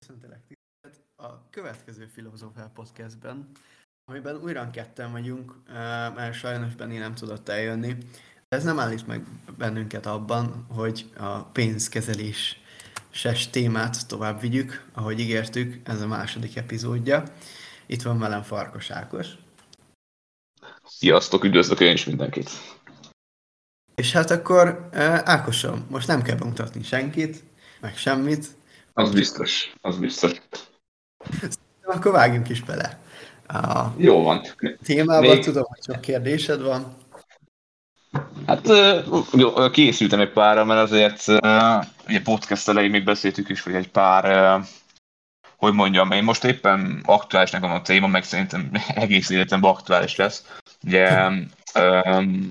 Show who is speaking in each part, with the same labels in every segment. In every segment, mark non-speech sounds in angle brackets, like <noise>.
Speaker 1: Köszöntelek titeket a következő Filozofál podcastben, amiben újra ketten vagyunk, mert sajnos Benni nem tudott eljönni. De ez nem állít meg bennünket abban, hogy a pénzkezelés ses témát tovább vigyük, ahogy ígértük, ez a második epizódja. Itt van velem Farkas Ákos.
Speaker 2: Sziasztok, üdvözlök én is mindenkit.
Speaker 1: És hát akkor Ákosom, most nem kell bemutatni senkit, meg semmit.
Speaker 2: Az biztos, az biztos.
Speaker 1: Akkor vágjunk is bele.
Speaker 2: A Jó van.
Speaker 1: Témában Még... tudom, hogy csak kérdésed van.
Speaker 2: Hát készültem egy párra, mert azért ugye podcast elején még beszéltük is, hogy egy pár, hogy mondjam, én most éppen aktuális nekem a téma, meg szerintem <laughs> egész életemben aktuális lesz. Ugye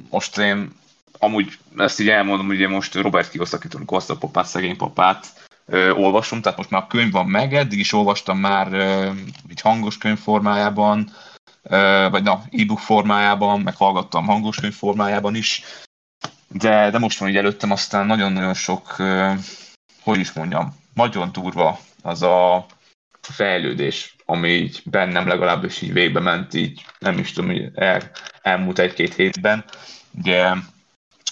Speaker 2: most én amúgy ezt így elmondom, ugye most Robert Kiyosaki-tól Gazdag papát, szegény papát ö, olvasom, tehát most már a könyv van meg, eddig is olvastam már ö, így hangos könyv formájában, vagy na, e-book formájában, meg hallgattam hangos könyv formájában is, de, de most van így előttem aztán nagyon-nagyon sok, hogy is mondjam, nagyon durva az a fejlődés, ami így bennem legalábbis így végbe ment, így nem is tudom, el, elmúlt egy-két hétben. Ugye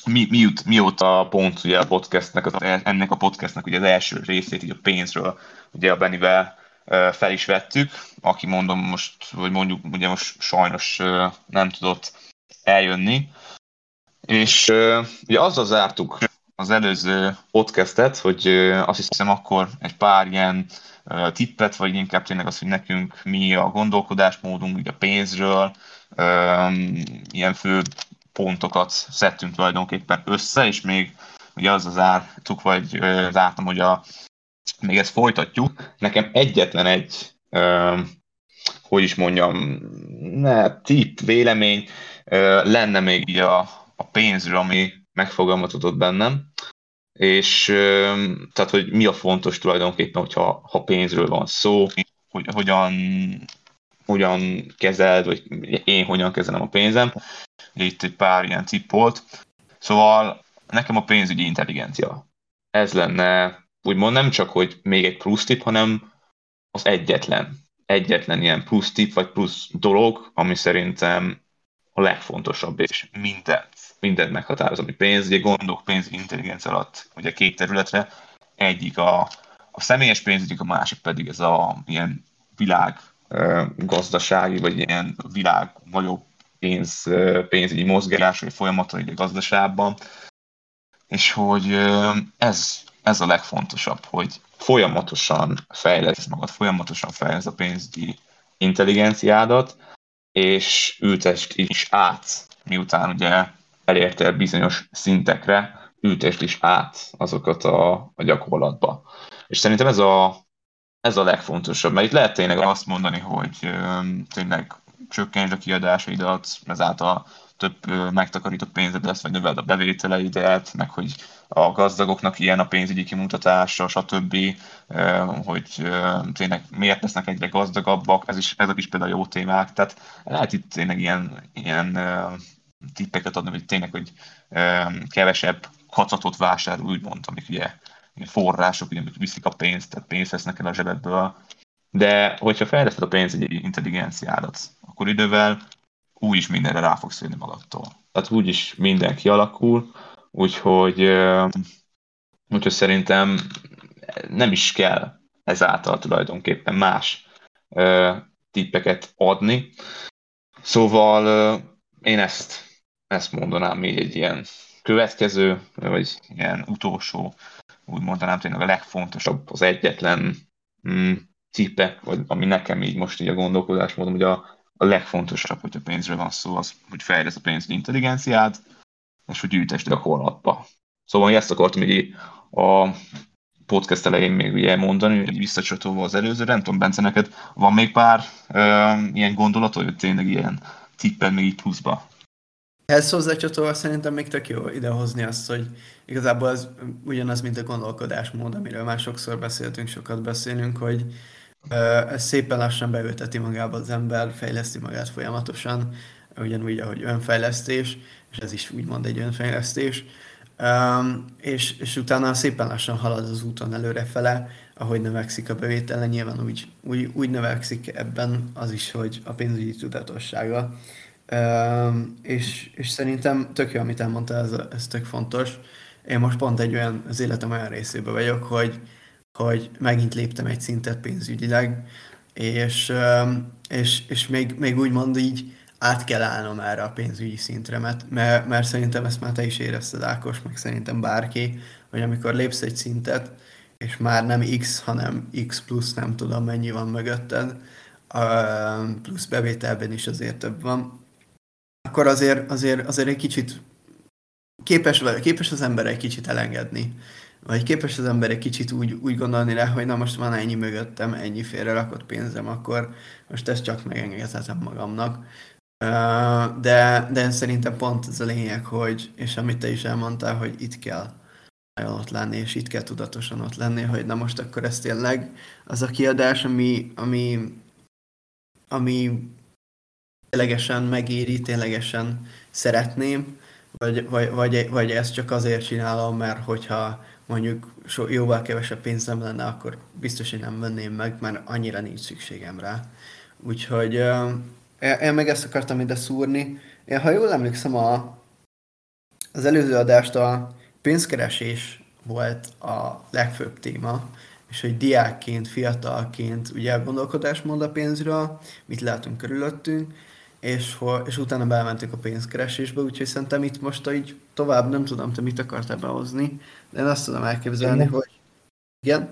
Speaker 2: mi, mi, mióta pont ugye a podcastnek, az, ennek a podcastnek ugye az első részét így a pénzről ugye a Benivel fel is vettük, aki mondom most, vagy mondjuk ugye most sajnos nem tudott eljönni. És ugye azzal zártuk az előző podcastet, hogy azt hiszem akkor egy pár ilyen tippet, vagy inkább tényleg az, hogy nekünk mi a gondolkodásmódunk ugye a pénzről, ilyen fő pontokat szedtünk tulajdonképpen össze, és még ugye az az ártuk, vagy zártam, hogy a, még ezt folytatjuk. Nekem egyetlen egy, ö, hogy is mondjam, ne, tip, vélemény ö, lenne még így a, a pénzről, ami megfogalmazódott bennem, és ö, tehát, hogy mi a fontos tulajdonképpen, hogyha ha pénzről van szó, hogy hogyan hogyan kezeld, vagy én hogyan kezelem a pénzem. Itt egy pár ilyen tipp volt. Szóval nekem a pénzügyi intelligencia. Ez lenne, úgymond nem csak, hogy még egy plusz tip, hanem az egyetlen, egyetlen ilyen plusz tip, vagy plusz dolog, ami szerintem a legfontosabb, és mindent, mindent meghatároz, ami pénz. Ugye gondolok pénzügyi intelligencia alatt ugye két területre, egyik a, a személyes pénzügyi, a másik pedig ez a ilyen világ gazdasági, vagy ilyen világ nagyobb pénz, pénzügyi mozgás, vagy folyamata a gazdaságban, és hogy ez, ez a legfontosabb, hogy folyamatosan fejlesz magad, folyamatosan fejlesz a pénzügyi intelligenciádat, és ültest is át, miután ugye elértél bizonyos szintekre, ültest is át azokat a, a gyakorlatba. És szerintem ez a, ez a legfontosabb, mert itt lehet tényleg azt mondani, hogy tényleg csökkentsd a kiadásaidat, ezáltal több megtakarított pénzed lesz, vagy növeld a bevételeidet, meg hogy a gazdagoknak ilyen a pénzügyi kimutatása, stb., hogy tényleg miért lesznek egyre gazdagabbak, ez is, ezek is például jó témák, tehát lehet itt tényleg ilyen, ilyen tippeket adni, hogy tényleg, hogy kevesebb kacatot vásárol, úgymond, amik ugye források, ugye, viszik a pénzt, tehát pénzt vesznek el a zsebedből. De hogyha fejleszted a pénzügyi intelligenciádat, akkor idővel úgy is mindenre rá fogsz jönni magadtól. Tehát úgy is minden kialakul, úgyhogy, úgyhogy szerintem nem is kell ezáltal tulajdonképpen más tippeket adni. Szóval én ezt, ezt mondanám még egy ilyen következő, vagy ilyen utolsó úgy mondanám tényleg a legfontosabb, az egyetlen mm, cipe, vagy ami nekem így most így a gondolkodásmódom, hogy a, a legfontosabb, hogyha pénzről van szó, az, hogy fejlesz a pénzügyi intelligenciát, és hogy gyűjtesd a korlatba. Szóval ezt akartam így a podcast elején még ugye mondani, hogy visszacsatolva az előző, nem tudom, Bence, neked van még pár ö, ilyen gondolat, hogy tényleg ilyen tippel még így pluszba?
Speaker 1: Ehhez hozzácsatolva szerintem még tök jó idehozni azt, hogy igazából ez ugyanaz, mint a gondolkodásmód, amiről már sokszor beszéltünk, sokat beszélünk, hogy ez szépen lassan beülteti magába az ember, fejleszti magát folyamatosan, ugyanúgy, ahogy önfejlesztés, és ez is úgymond egy önfejlesztés. Um, és, és utána szépen lassan halad az úton előrefele, ahogy növekszik a bevétele, nyilván úgy, úgy, úgy növekszik ebben az is, hogy a pénzügyi tudatossága. És, és szerintem tök jó, amit elmondtál, ez, ez tök fontos. Én most pont egy olyan, az életem olyan részében vagyok, hogy, hogy megint léptem egy szintet pénzügyileg, és, és, és még, még úgymond így át kell állnom erre a pénzügyi szintre, mert, mert, mert szerintem ezt már te is érezted, Ákos, meg szerintem bárki, hogy amikor lépsz egy szintet, és már nem X, hanem X plusz nem tudom mennyi van mögötted, plusz bevételben is azért több van, akkor azért, azért, azért egy kicsit képes, képes az ember egy kicsit elengedni. Vagy képes az ember egy kicsit úgy, úgy gondolni rá, hogy na most van ennyi mögöttem, ennyi félre rakott pénzem, akkor most ezt csak megengedhetem magamnak. De, de szerintem pont ez a lényeg, hogy, és amit te is elmondtál, hogy itt kell ott lenni, és itt kell tudatosan ott lenni, hogy na most akkor ez tényleg az a kiadás, ami, ami, ami ténylegesen megéri, ténylegesen szeretném, vagy, vagy, vagy, vagy ezt csak azért csinálom, mert hogyha mondjuk so, jóval kevesebb pénzem lenne, akkor biztos, hogy nem venném meg, mert annyira nincs szükségem rá. Úgyhogy uh, én meg ezt akartam ide szúrni. Én, ha jól emlékszem, a, az előző adást a pénzkeresés volt a legfőbb téma, és hogy diákként, fiatalként ugye gondolkodásmód a pénzről, mit látunk körülöttünk, és, és utána bementük a pénzkeresésbe, úgyhogy szerintem itt most így tovább nem tudom, te mit akartál behozni, de én azt tudom elképzelni, hogy igen.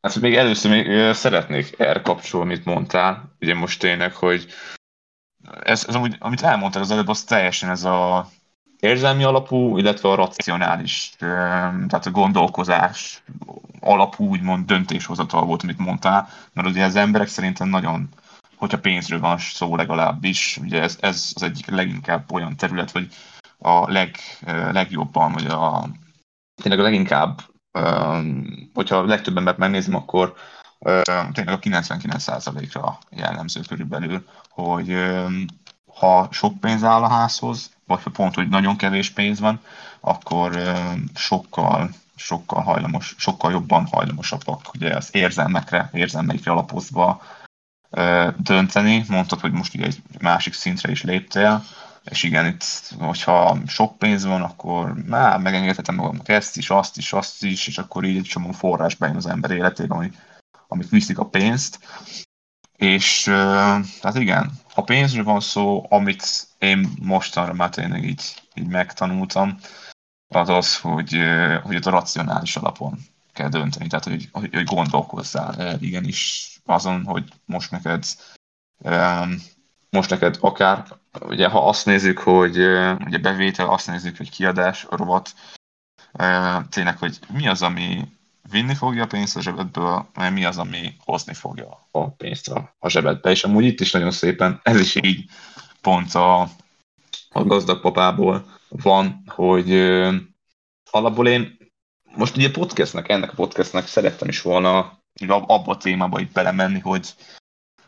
Speaker 2: Hát még először még szeretnék erre kapcsolni, amit mondtál, ugye most tényleg, hogy ez, ez amúgy, amit elmondtál az előbb, az teljesen ez a érzelmi alapú, illetve a racionális, tehát a gondolkozás alapú, úgymond döntéshozatal volt, amit mondtál, mert ugye az emberek szerintem nagyon hogyha pénzről van szó legalábbis, ugye ez, ez az egyik leginkább olyan terület, vagy a leg, legjobban, vagy a, tényleg a leginkább, hogyha a legtöbb embert megnézem, akkor tényleg a 99%-ra jellemző körülbelül, hogy ha sok pénz áll a házhoz, vagy ha pont, hogy nagyon kevés pénz van, akkor sokkal sokkal hajlamos, sokkal jobban hajlamosabbak ugye az érzelmekre, érzelmeikre alapozva dönteni. Mondtad, hogy most ugye egy másik szintre is léptél, és igen, itt, hogyha sok pénz van, akkor már megengedhetem magamnak ezt is, azt is, azt is, és akkor így egy csomó forrás bejön az ember életébe, ami, amik viszik a pénzt. És tehát igen, ha pénzről van szó, amit én mostanra már tényleg így, így megtanultam, az az, hogy, hogy a racionális alapon kell dönteni, tehát hogy, hogy gondolkozzál igenis azon, hogy most neked most neked akár, ugye ha azt nézzük, hogy ugye bevétel, azt nézzük, hogy kiadás, rovat, tényleg, hogy mi az, ami vinni fogja a pénzt a zsebedből, mert mi az, ami hozni fogja a pénzt a, a zsebedbe. És amúgy itt is nagyon szépen, ez is így pont a, a gazdag van, hogy alapból én most ugye podcastnek, ennek a podcastnek szerettem is volna abba a témába itt belemenni, hogy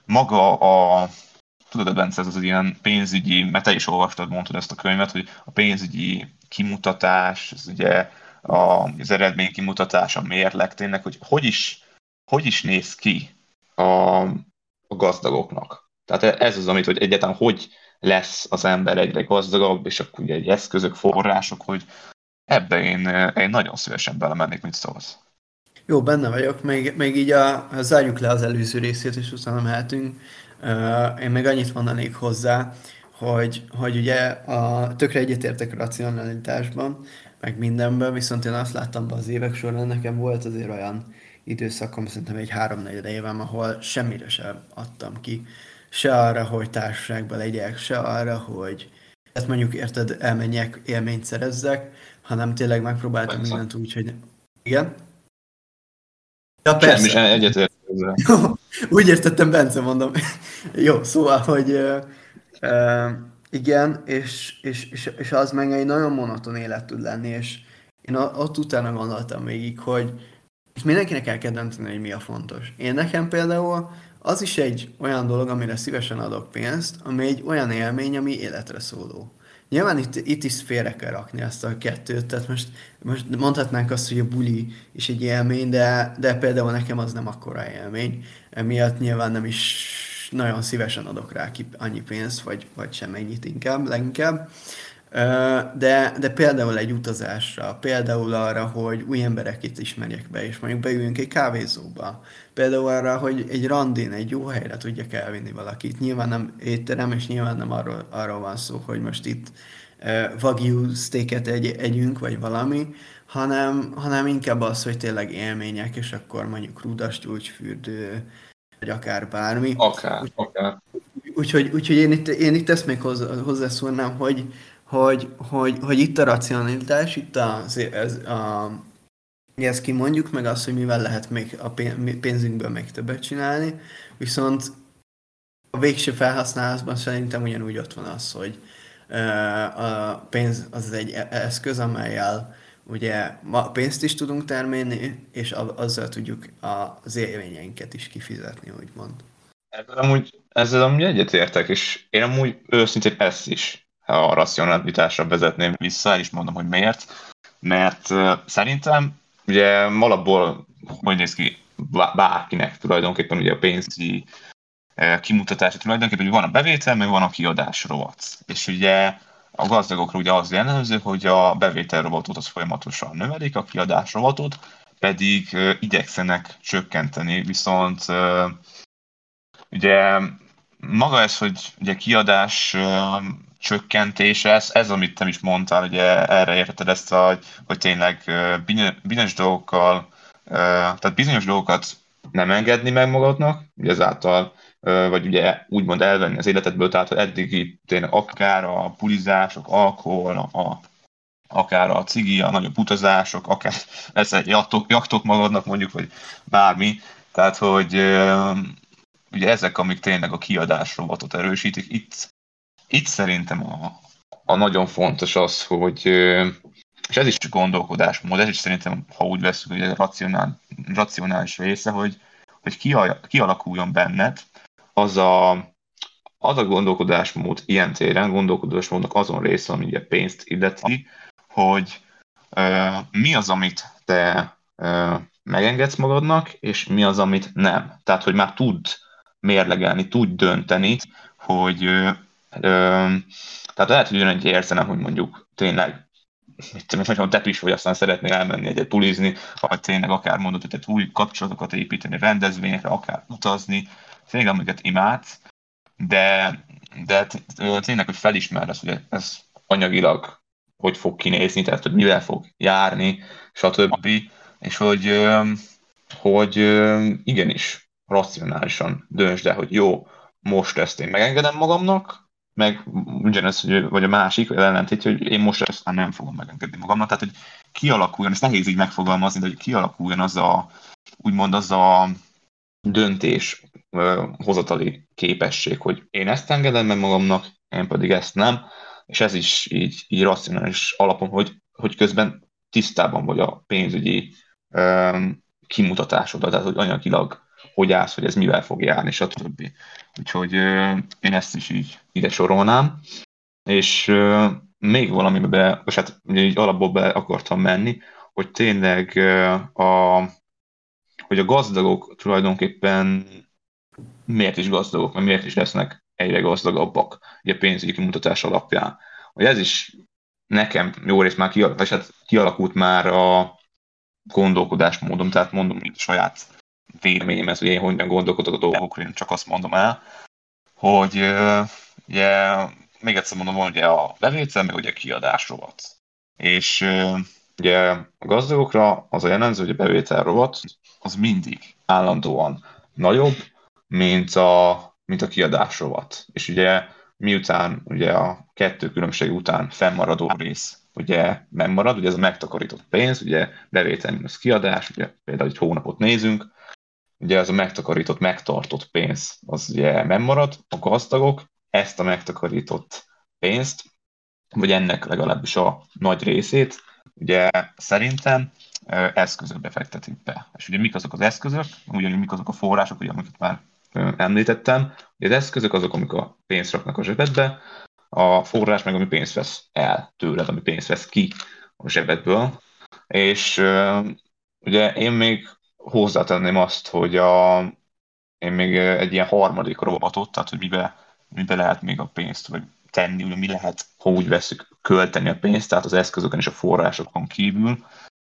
Speaker 2: maga a tudod, Bence, ez az ilyen pénzügyi, mert te is olvastad, mondtad ezt a könyvet, hogy a pénzügyi kimutatás, az ugye a, az eredmény kimutatás, a mérleg tényleg, hogy hogy is, hogy is néz ki a, a gazdagoknak. Tehát ez az, amit, hogy egyáltalán hogy lesz az ember egyre gazdagabb, és akkor ugye egy eszközök, források, hogy ebbe én, én nagyon szívesen belemennék, mit szólsz.
Speaker 1: Jó, benne vagyok, még, még így a, zárjuk le az előző részét, és utána mehetünk. Én még annyit mondanék hozzá, hogy, hogy ugye a, tökre egyetértek a racionalitásban, meg mindenben, viszont én azt láttam be az évek során, nekem volt azért olyan időszakom, szerintem egy három évem, ahol semmire sem adtam ki. Se arra, hogy társaságban legyek, se arra, hogy ezt mondjuk érted, elmenjek, élményt szerezzek, hanem tényleg megpróbáltam Persze. mindent úgy, hogy igen.
Speaker 2: Ja, persze. Semmi sem egyetért
Speaker 1: Úgy értettem, Bence, mondom. Jó, szóval, hogy uh, uh, igen, és, és, és, és az meg egy nagyon monoton élet tud lenni, és én ott utána gondoltam végig, hogy és mindenkinek el kell dönteni, hogy mi a fontos. Én nekem például az is egy olyan dolog, amire szívesen adok pénzt, ami egy olyan élmény, ami életre szóló. Nyilván itt, itt is félre kell rakni ezt a kettőt, tehát most, most mondhatnánk azt, hogy a buli is egy élmény, de, de például nekem az nem akkora élmény, emiatt nyilván nem is nagyon szívesen adok rá ki annyi pénzt, vagy, vagy sem ennyit inkább, leginkább. De, de például egy utazásra, például arra, hogy új embereket ismerjek be, és mondjuk beüljünk egy kávézóba, például arra, hogy egy randin, egy jó helyre tudjak elvinni valakit. Nyilván nem étterem, és nyilván nem arról, arról van szó, hogy most itt uh, wagyu steaket egy, együnk, vagy valami, hanem, hanem inkább az, hogy tényleg élmények, és akkor mondjuk rudas gyógyfürdő, vagy akár bármi.
Speaker 2: Akár, úgy, akár.
Speaker 1: Úgyhogy, úgyhogy én, itt, én itt ezt még hozzá, hozzászólnám, hogy, hogy, hogy, hogy itt a racionalitás, itt a, ez, a, ezt kimondjuk, meg az, hogy mivel lehet még a pénzünkből még többet csinálni, viszont a végső felhasználásban szerintem ugyanúgy ott van az, hogy a pénz az egy e-, eszköz, amelyel ugye ma pénzt is tudunk termelni, és azzal tudjuk az élményeinket is kifizetni, úgymond.
Speaker 2: Ezzel amúgy, ezzel amúgy egyetértek, és én amúgy őszintén ezt is a racionalitásra vezetném vissza, is mondom, hogy miért. Mert szerintem ugye alapból hogy néz ki bárkinek tulajdonképpen ugye a pénzügyi uh, kimutatása tulajdonképpen, hogy van a bevétel, meg van a kiadás rovat. És ugye a gazdagokra ugye az jellemző, hogy a bevétel rovatot az folyamatosan növelik, a kiadás rovatot pedig uh, igyekszenek csökkenteni, viszont uh, ugye maga ez, hogy ugye kiadás csökkentése, ez, ez amit te is mondtál, ugye erre érted ezt, a, hogy tényleg bizonyos dolgokkal, tehát bizonyos dolgokat nem engedni meg magadnak, ugye ezáltal, vagy ugye úgymond elvenni az életedből, tehát eddigi tényleg akár a pulizások, alkohol, a, akár a cigi, a nagyobb utazások, akár lesz egy jachtok magadnak mondjuk, vagy bármi, tehát hogy ugye ezek, amik tényleg a kiadás robotot erősítik, itt itt szerintem a, a nagyon fontos az, hogy és ez is csak gondolkodásmód, ez is szerintem, ha úgy veszünk, hogy a racionál, racionális része, hogy, hogy kialakuljon benned az a, az a gondolkodásmód ilyen téren, gondolkodásmódnak azon része, ami a pénzt illeti, hogy uh, mi az, amit te uh, megengedsz magadnak, és mi az, amit nem. Tehát, hogy már tud mérlegelni, tud dönteni, hogy tehát lehet, hogy jön egy érzelem, hogy mondjuk tényleg mit tudom, nagyon tepis vagy, aztán szeretnél elmenni egyet pulizni, vagy tényleg akár mondod, hogy új kapcsolatokat építeni rendezvényekre, akár utazni, tényleg amiket imádsz, de, de tényleg, hogy felismersz, hogy ez anyagilag hogy fog kinézni, tehát hogy mivel fog járni, stb. És hogy, hogy igenis racionálisan döntsd el, hogy jó, most ezt én megengedem magamnak, meg ugyanez, hogy, vagy a másik, vagy ellentétje, hogy én most ezt már nem fogom megengedni magamnak, tehát hogy kialakuljon, ezt nehéz így megfogalmazni, de hogy kialakuljon az a, úgymond az a döntés hozatali képesség, hogy én ezt engedem meg magamnak, én pedig ezt nem, és ez is így, így racionális alapon, hogy, hogy közben tisztában vagy a pénzügyi um, kimutatásodat, tehát hogy anyagilag hogy állsz, hogy ez mivel fog járni, stb. Úgyhogy én ezt is így ide sorolnám. És még valamibe be, és hát ugye így alapból be akartam menni, hogy tényleg a, hogy a gazdagok tulajdonképpen miért is gazdagok, mert miért is lesznek egyre gazdagabbak a pénzügyi kimutatás alapján. Hogy ez is nekem jó rész már kialakult, hát kialakult már a gondolkodásmódom, tehát mondom, hogy saját véleményem ez, hogy én hogyan gondolkodok a dolgokról, én csak azt mondom el, hogy ugye, még egyszer mondom, hogy a bevétel, meg ugye a kiadás rovat. És ugye a gazdagokra az a jellemző, hogy a bevétel rovat az mindig állandóan nagyobb, mint a, mint a kiadás rovat. És ugye miután ugye a kettő különbség után fennmaradó rész ugye megmarad, ugye ez a megtakarított pénz, ugye bevétel minus kiadás, ugye például egy hónapot nézünk, ugye ez a megtakarított, megtartott pénz, az ugye megmarad, a gazdagok ezt a megtakarított pénzt, vagy ennek legalábbis a nagy részét, ugye szerintem eszközökbe fektetik be. És ugye mik azok az eszközök, ugyanúgy mik azok a források, ugye, amiket már említettem. Ugye az eszközök azok, amik a pénzt raknak a zsebedbe, a forrás, meg ami pénzt vesz el tőled, ami pénzt vesz ki a zsebedből. És ugye én még hozzátenném azt, hogy a, én még egy ilyen harmadik robotot, tehát hogy mibe, mibe lehet még a pénzt vagy tenni, ugye mi lehet, ha úgy veszük, költeni a pénzt, tehát az eszközöken és a forrásokon kívül.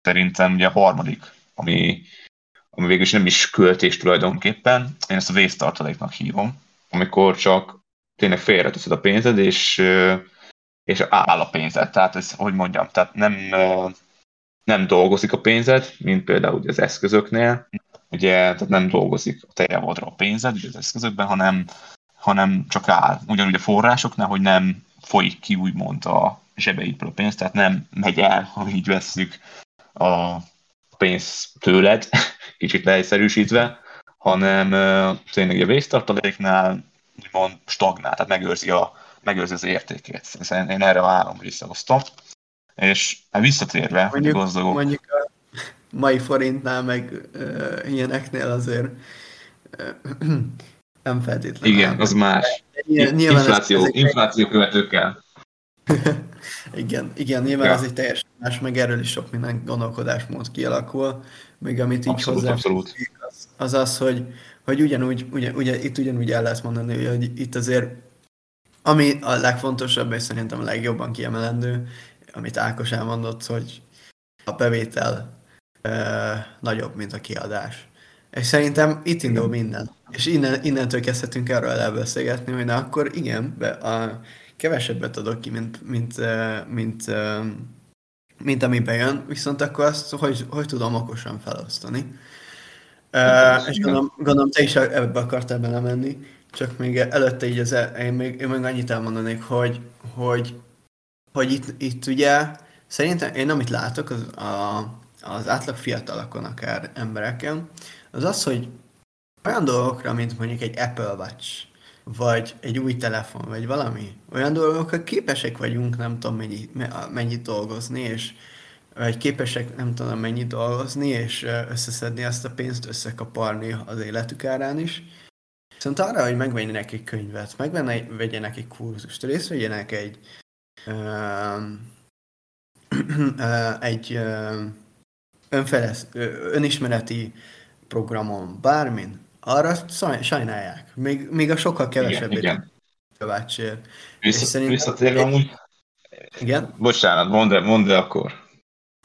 Speaker 2: Szerintem ugye a harmadik, ami, ami végül is nem is költés tulajdonképpen, én ezt a vésztartaléknak hívom, amikor csak tényleg félreteszed a pénzed, és, és áll a pénzed. Tehát ez, hogy mondjam, tehát nem, nem dolgozik a pénzed, mint például ugye az eszközöknél, ugye tehát nem dolgozik a te a pénzed ugye az eszközökben, hanem, hanem csak áll. Ugyanúgy a forrásoknál, hogy nem folyik ki úgymond a zsebeidből a pénz, tehát nem megy el, ha így vesszük a pénz tőled, <laughs> kicsit leegyszerűsítve, hanem tényleg a vésztartaléknál úgymond stagnál, tehát megőrzi, a, megőrzi az értékét. Hiszen én erre várom, hogy visszahoztam. És hát visszatérve,
Speaker 1: mondjuk,
Speaker 2: hogy gazdagok...
Speaker 1: Mondjuk a mai forintnál, meg uh, ilyeneknél azért uh, <clears throat> nem feltétlenül.
Speaker 2: Igen, az más. Nyilván infláció, ez, ez infláció követőkkel. <laughs>
Speaker 1: igen, igen, nyilván ja. ez egy teljesen más, meg erről is sok minden gondolkodásmód kialakul, még amit így
Speaker 2: abszolút, hozzá abszolút.
Speaker 1: Az, az az, hogy, hogy ugyanúgy, ugye, ugye, itt ugyanúgy el lehet mondani, hogy itt azért ami a legfontosabb, és szerintem a legjobban kiemelendő, amit Ákos elmondott, hogy a bevétel e, nagyobb, mint a kiadás. És szerintem itt indul minden. És innen, innentől kezdhetünk erről elbeszélgetni, hogy na akkor igen, be, a, kevesebbet adok ki, mint, mint, mint, mint, mint ami bejön, viszont akkor azt hogy, hogy tudom okosan felosztani. Uh, és gondolom, gondolom, te is ebbe akartál belemenni, csak még előtte így az, én, még, én még annyit elmondanék, hogy, hogy, hogy itt, itt ugye szerintem én amit látok az, a, az átlag fiatalokon, akár embereken, az az, hogy olyan dolgokra, mint mondjuk egy Apple Watch, vagy egy új telefon, vagy valami, olyan dolgokra képesek vagyunk, nem tudom mennyi, mennyit dolgozni, és vagy képesek nem tudom mennyit dolgozni, és összeszedni azt a pénzt, összekaparni az életük árán is. Viszont arra, hogy megvegyenek egy könyvet, megvegyenek egy kurzust, részt vegyenek egy egy önfelesz, önismereti programon, bármin, arra sajnálják. Még, még a sokkal kevesebbet követsér.
Speaker 2: Vissza, szerintem... Visszatérve amúgy... Igen? Bocsánat, mondd el, mondd el akkor.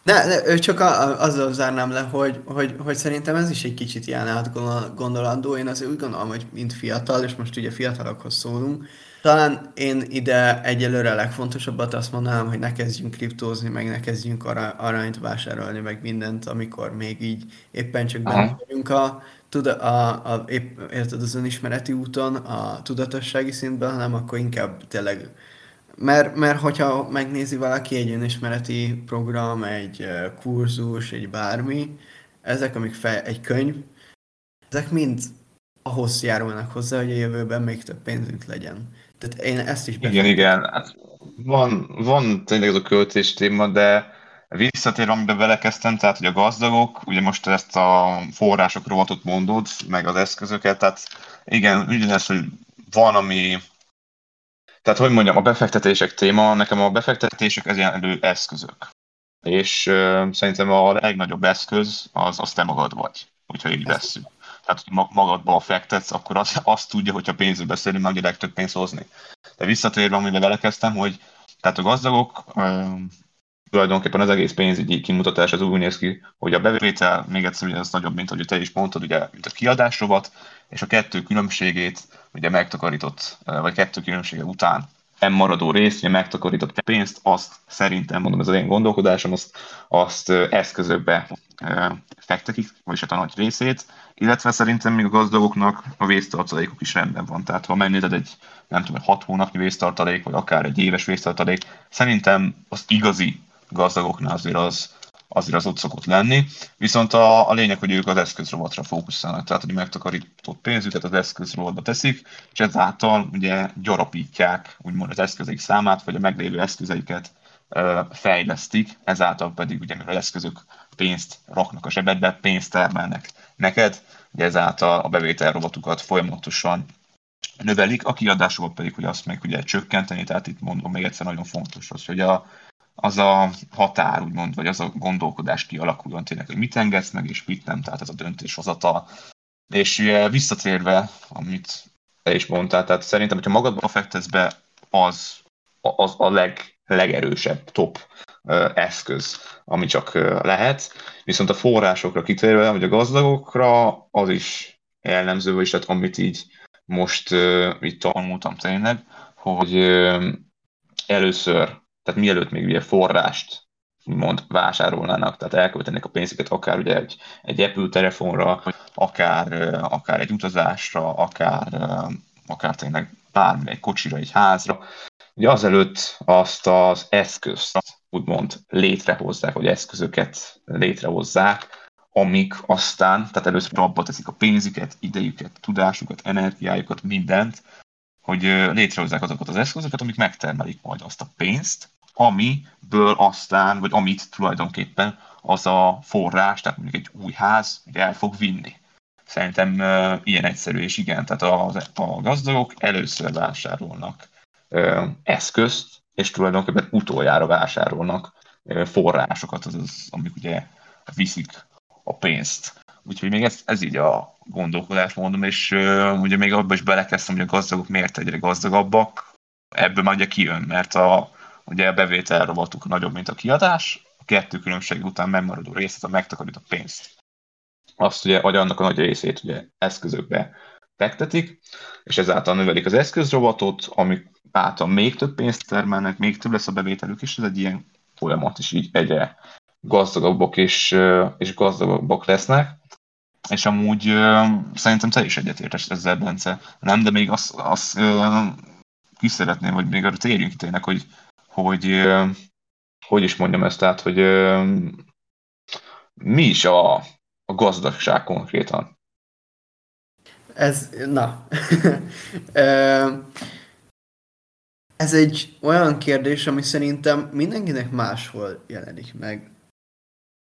Speaker 1: Ne, ne, csak a, azzal zárnám le, hogy, hogy, hogy szerintem ez is egy kicsit ilyen átgondolandó. Én azért úgy gondolom, hogy mint fiatal, és most ugye fiatalokhoz szólunk, talán én ide egyelőre legfontosabbat azt mondanám, hogy ne kezdjünk kriptózni, meg ne kezdjünk aranyt vásárolni, meg mindent, amikor még így éppen csak benne vagyunk a, a, a, a épp, érted, az önismereti úton, a tudatossági szintben, hanem akkor inkább tényleg mert, mert hogyha megnézi valaki egy önismereti program, egy kurzus, egy bármi, ezek, amik fel, egy könyv, ezek mind ahhoz járulnak hozzá, hogy a jövőben még több pénzünk legyen. Tehát én ezt is
Speaker 2: Igen, igen. Hát van, van tényleg ez a költés téma, de visszatérve, amiben belekezdtem, tehát hogy a gazdagok, ugye most ezt a források rovatot mondod, meg az eszközöket, tehát igen, ugyanez, hogy van, ami tehát, hogy mondjam, a befektetések téma, nekem a befektetések ez ilyen eszközök. És uh, szerintem a legnagyobb eszköz az, az te magad vagy, hogyha így vesszük. Tehát, hogy magadba fektetsz, akkor az, azt tudja, hogyha pénzről beszélünk, meg a legtöbb pénzt hozni. De visszatérve, amivel belekezdtem, hogy tehát a gazdagok tulajdonképpen az egész pénzügyi kimutatás az úgy néz ki, hogy a bevétel még egyszer ugye az nagyobb, mint hogy te is mondtad, ugye, mint a kiadásrovat, és a kettő különbségét ugye megtakarított, vagy kettő különbsége után nem maradó részt, ugye megtakarított pénzt, azt szerintem, mondom, ez az én gondolkodásom, azt, azt eszközökbe fektetik, vagyis hát a nagy részét, illetve szerintem még a gazdagoknak a vésztartalékok is rendben van. Tehát ha megnézed egy, nem tudom, egy hat hónapnyi vésztartalék, vagy akár egy éves vésztartalék, szerintem az igazi gazdagoknál azért az, azért az ott szokott lenni. Viszont a, a lényeg, hogy ők az eszközrovatra fókuszálnak, tehát hogy megtakarított pénzüket az eszközrovatba teszik, és ezáltal ugye gyarapítják úgymond az eszközeik számát, vagy a meglévő eszközeiket ö, fejlesztik, ezáltal pedig ugye mivel eszközök pénzt raknak a zsebedbe, pénzt termelnek neked, ugye ezáltal a bevételrovatukat folyamatosan növelik, a kiadásokban pedig, hogy azt meg ugye csökkenteni, tehát itt mondom még egyszer nagyon fontos az, hogy a, az a határ, úgymond, vagy az a gondolkodás kialakuljon tényleg, hogy mit engedsz meg, és mit nem, tehát ez a döntéshozatal. És visszatérve, amit te is mondtál, tehát szerintem, hogyha magadba fektetsz be, az, az a leg, legerősebb top eszköz, ami csak lehet. Viszont a forrásokra kitérve, vagy a gazdagokra, az is jellemző, vagyis tehát amit így most itt tanultam tényleg, hogy először, tehát mielőtt még ugye forrást mond vásárolnának, tehát elköltenek a pénzüket akár ugye egy, egy Apple telefonra, akár, akár egy utazásra, akár, akár tényleg bármi, egy kocsira, egy házra. Ugye azelőtt azt az eszközt úgymond létrehozzák, vagy eszközöket létrehozzák, amik aztán, tehát először abba teszik a pénzüket, idejüket, tudásukat, energiájukat, mindent, hogy létrehozzák azokat az eszközöket, amik megtermelik majd azt a pénzt, amiből aztán, vagy amit tulajdonképpen az a forrás, tehát mondjuk egy új ház ugye el fog vinni. Szerintem uh, ilyen egyszerű, és igen, tehát a, a gazdagok először vásárolnak uh, eszközt, és tulajdonképpen utoljára vásárolnak uh, forrásokat, azaz, amik ugye viszik a pénzt. Úgyhogy még ez, ez így a gondolkodás mondom, és uh, ugye még abban is belekezdtem, hogy a gazdagok miért egyre gazdagabbak. Ebből már ugye kijön, mert a, ugye a bevétel rovatuk nagyobb, mint a kiadás, a kettő különbség után megmaradó részét a megtakarít a pénzt. Azt ugye, vagy annak a nagy részét ugye eszközökbe fektetik, és ezáltal növelik az eszközrovatot, amik által még több pénzt termelnek, még több lesz a bevételük, és ez egy ilyen folyamat is így egyre gazdagabbak és, és gazdagabbak lesznek. És amúgy szerintem te is egyetértesz ezzel, Bence. Nem, de még azt, azt ki szeretném, hogy még arra térjünk tényleg, hogy, hogy hogy is mondjam ezt, tehát, hogy mi is a, a gazdagság konkrétan?
Speaker 1: Ez, na. <laughs> Ez egy olyan kérdés, ami szerintem mindenkinek máshol jelenik meg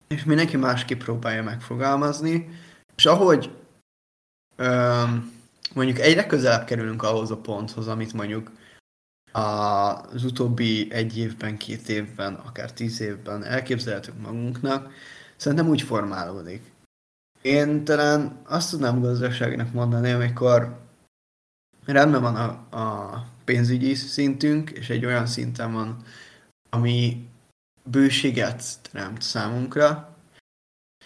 Speaker 1: és mindenki másképp próbálja megfogalmazni, és ahogy mondjuk egyre közelebb kerülünk ahhoz a ponthoz, amit mondjuk az utóbbi egy évben, két évben, akár tíz évben elképzelhetünk magunknak, szerintem úgy formálódik. Én talán azt tudnám gazdaságnak mondani, amikor rendben van a, a pénzügyi szintünk, és egy olyan szinten van, ami bőséget teremt számunkra.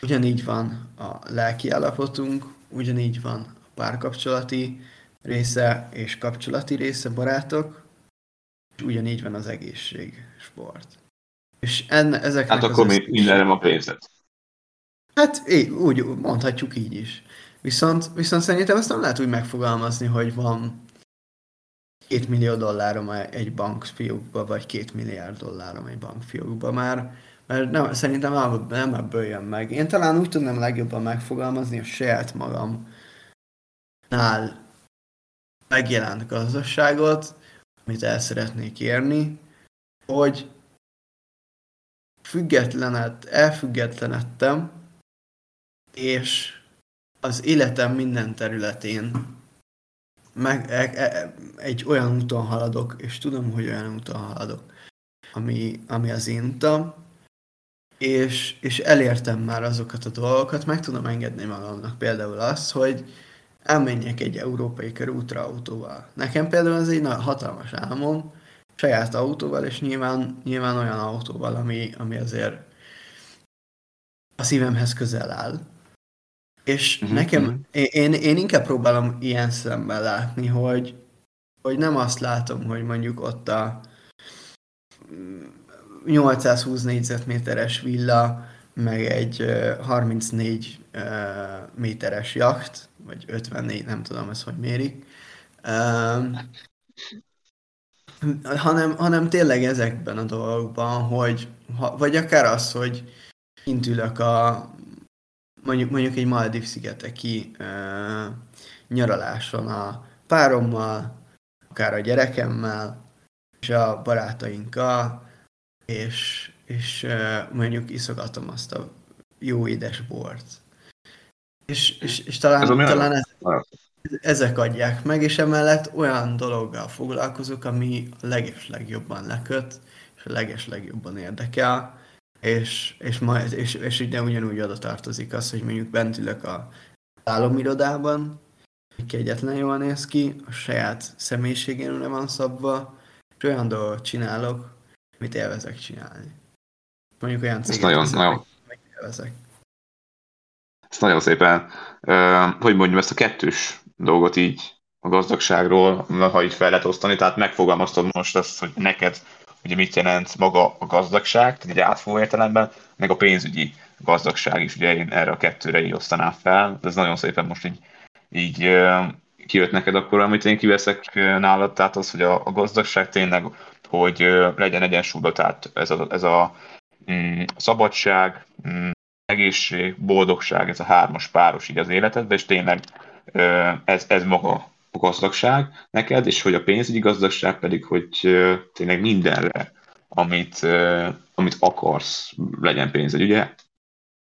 Speaker 1: Ugyanígy van a lelki állapotunk, ugyanígy van a párkapcsolati része és kapcsolati része barátok, és ugyanígy van az egészség, sport. És enne, ezeknek
Speaker 2: Hát akkor még mindenre a pénzet.
Speaker 1: Hát így, úgy mondhatjuk így is. Viszont, viszont szerintem ezt nem lehet úgy megfogalmazni, hogy van két millió dollárom egy bankfiókba, vagy két milliárd dollárom egy bankfiókba már, mert nem, szerintem nem, nem ebből jön meg. Én talán úgy tudnám legjobban megfogalmazni a saját magamnál megjelent gazdaságot, amit el szeretnék érni, hogy függetlenet, elfüggetlenedtem, és az életem minden területén meg e, e, egy olyan úton haladok, és tudom, hogy olyan úton haladok, ami, ami az én utam, és, és elértem már azokat a dolgokat, meg tudom engedni magamnak például azt, hogy elmenjek egy európai körútra autóval. Nekem például ez egy hatalmas álmom, saját autóval, és nyilván, nyilván olyan autóval, ami, ami azért a szívemhez közel áll. És uh-huh, nekem, uh-huh. Én, én inkább próbálom ilyen szemben látni, hogy, hogy nem azt látom, hogy mondjuk ott a 820 négyzetméteres villa, meg egy 34 méteres jacht, vagy 54, nem tudom ezt hogy mérik, hanem, hanem tényleg ezekben a dolgokban, hogy, vagy akár az, hogy kint ülök a mondjuk, mondjuk egy Maldiv szigeteki uh, nyaraláson a párommal, akár a gyerekemmel, és a barátainkkal, és, és uh, mondjuk iszogatom azt a jó édes bort. És, és, és talán, ez talán ez, ezek adják meg, és emellett olyan dologgal foglalkozok, ami a leges legjobban leköt, és a leges legjobban érdekel, és, és, ma, és, és ugye ugyanúgy oda tartozik az, hogy mondjuk bent ülök a álomirodában, kegyetlen jól néz ki, a saját személyiségénre van szabva, és olyan dolgot csinálok, amit élvezek csinálni. Mondjuk olyan céget,
Speaker 2: nagyon, nagyon.
Speaker 1: élvezek.
Speaker 2: Ezt nagyon szépen, hogy mondjam, ezt a kettős dolgot így a gazdagságról, ha így fel lehet osztani, tehát megfogalmaztad most azt, hogy neked ugye mit jelent maga a gazdagság, tehát egy átfogó értelemben, meg a pénzügyi gazdagság is, ugye én erre a kettőre így osztanám fel, ez nagyon szépen most így, így kijött neked akkor, amit én kiveszek nálad, tehát az, hogy a, a gazdagság tényleg, hogy legyen egyensúlyban, tehát ez a, ez a mm, szabadság, mm, egészség, boldogság, ez a hármas páros így az életedben, és tényleg ez, ez maga a gazdagság neked, és hogy a pénzügyi gazdagság pedig, hogy tényleg mindenre, amit, amit akarsz, legyen pénzed, ugye?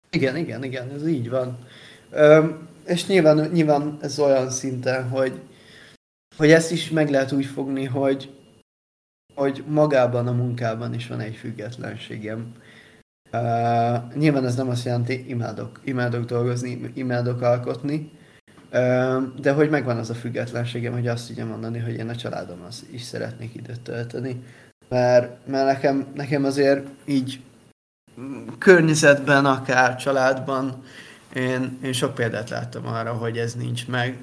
Speaker 1: Igen, igen, igen, ez így van. És nyilván, nyilván ez olyan szinten, hogy, hogy ezt is meg lehet úgy fogni, hogy, hogy magában a munkában is van egy függetlenségem. Uh, nyilván ez nem azt jelenti, imádok, imádok dolgozni, imádok alkotni, de hogy megvan az a függetlenségem, hogy azt tudjam mondani, hogy én a családom az is szeretnék időt tölteni. Mert, mert nekem, nekem azért így környezetben, akár családban, én, én sok példát láttam arra, hogy ez nincs meg,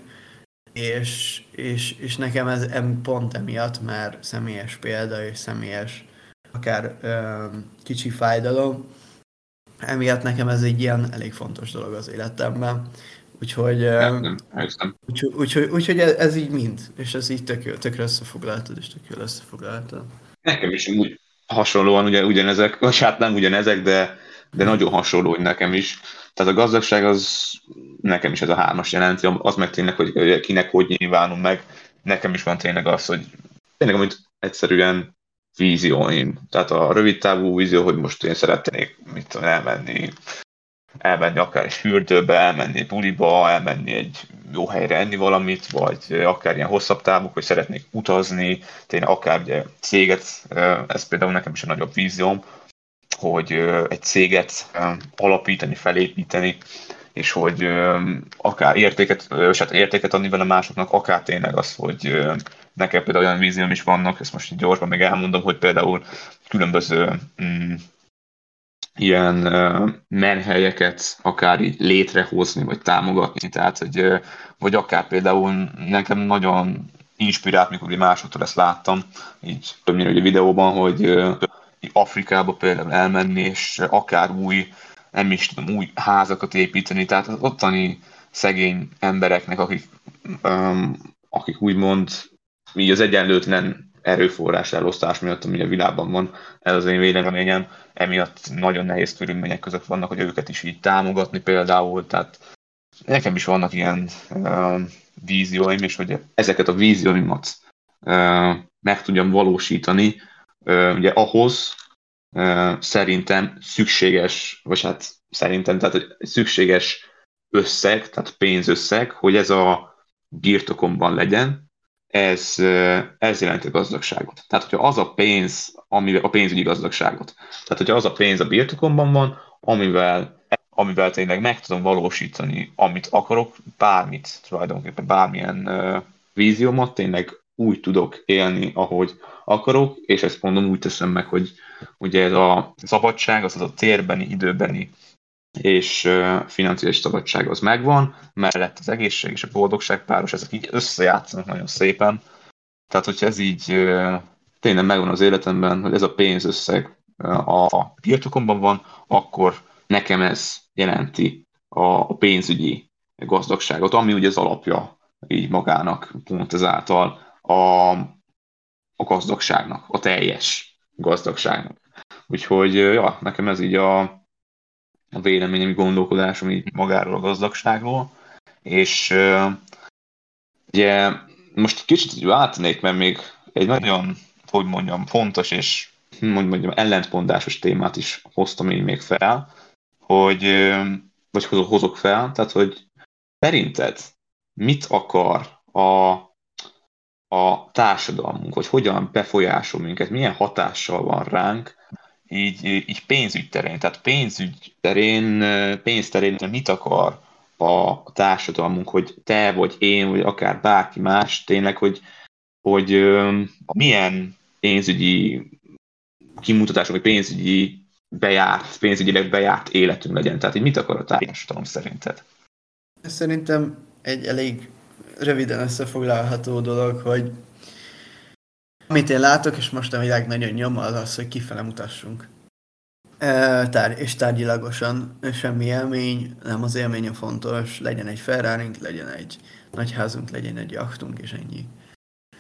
Speaker 1: és, és, és nekem ez pont emiatt, mert személyes példa és személyes akár ö, kicsi fájdalom, emiatt nekem ez egy ilyen elég fontos dolog az életemben. Úgyhogy, úgyhogy, úgyhogy, úgyhogy ez, ez így mind, és ez így tök, tökre összefoglaltad, és tök jól összefoglaltad.
Speaker 2: Nekem is úgy hasonlóan ugye, ugyanezek, <laughs> vagy hát nem ugyanezek, de, de nagyon hasonló hogy nekem is. Tehát a gazdagság az nekem is ez a hármas jelenti, az meg tényleg, hogy kinek hogy nyilvánul meg. Nekem is van tényleg az, hogy tényleg, amit egyszerűen vízióim. Tehát a rövid távú vízió, hogy most én szeretnék mit tudom, elmenni elmenni akár egy fürdőbe, elmenni buliba, elmenni egy jó helyre enni valamit, vagy akár ilyen hosszabb távok, hogy szeretnék utazni, tényleg akár ugye céget, ez például nekem is egy nagyobb vízióm, hogy egy céget alapítani, felépíteni, és hogy akár értéket, és hát értéket adni vele másoknak, akár tényleg az, hogy nekem például olyan vízióm is vannak, ezt most így gyorsban még elmondom, hogy például különböző mm, ilyen uh, menhelyeket akár így létrehozni, vagy támogatni, tehát, hogy, uh, vagy akár például nekem nagyon inspirált, mikor másoktól ezt láttam, így többnyire egy videóban, hogy uh, Afrikába például elmenni, és akár új, nem is tudom, új házakat építeni, tehát az ottani szegény embereknek, akik, um, akik úgymond így az egyenlőtlen erőforrás elosztás miatt, ami a világban van, ez az én véleményem, emiatt nagyon nehéz körülmények között vannak, hogy őket is így támogatni például, tehát nekem is vannak ilyen uh, vízióim, és hogy ezeket a vízióimat uh, meg tudjam valósítani, uh, ugye ahhoz uh, szerintem szükséges, vagy hát szerintem, tehát hogy szükséges összeg, tehát pénzösszeg, hogy ez a birtokomban legyen, ez, ez jelenti a gazdagságot. Tehát, hogyha az a pénz, amivel a pénzügyi gazdagságot, tehát, hogyha az a pénz a birtokomban van, amivel, amivel tényleg meg tudom valósítani, amit akarok, bármit, tulajdonképpen bármilyen uh, víziómat, tényleg úgy tudok élni, ahogy akarok, és ezt mondom, úgy teszem meg, hogy ugye ez a szabadság, az az a térbeni, időbeni és financiális szabadság az megvan, mellett az egészség és a boldogság páros, ezek így összejátszanak nagyon szépen. Tehát, hogyha ez így tényleg megvan az életemben, hogy ez a pénzösszeg a birtokomban van, akkor nekem ez jelenti a pénzügyi gazdagságot, ami ugye az alapja így magának pont ezáltal a, a gazdagságnak, a teljes gazdagságnak. Úgyhogy ja, nekem ez így a, a véleményem, gondolkodásom így magáról a gazdagságról, és ugye most kicsit váltanék, mert még egy nagyon, hogy mondjam, fontos és hogy mondjam, ellentmondásos témát is hoztam én még fel, hogy, vagy hozok fel, tehát hogy szerinted mit akar a, a társadalmunk, hogy hogyan befolyásol minket, milyen hatással van ránk, így, így pénzügy terén, tehát pénzügy terén, pénzterén mit akar a társadalmunk, hogy te vagy én, vagy akár bárki más, tényleg, hogy, hogy milyen pénzügyi kimutatások, vagy pénzügyi bejárt, pénzügyileg bejárt életünk legyen. Tehát, hogy mit akar a társadalom szerinted?
Speaker 1: Szerintem egy elég röviden összefoglalható dolog, hogy amit én látok, és most a világ nagyon nyom, az az, hogy kifele mutassunk. E, tár- és tárgyilagosan semmi élmény, nem az élmény a fontos, legyen egy ferrari legyen egy nagy házunk, legyen egy jachtunk, és ennyi.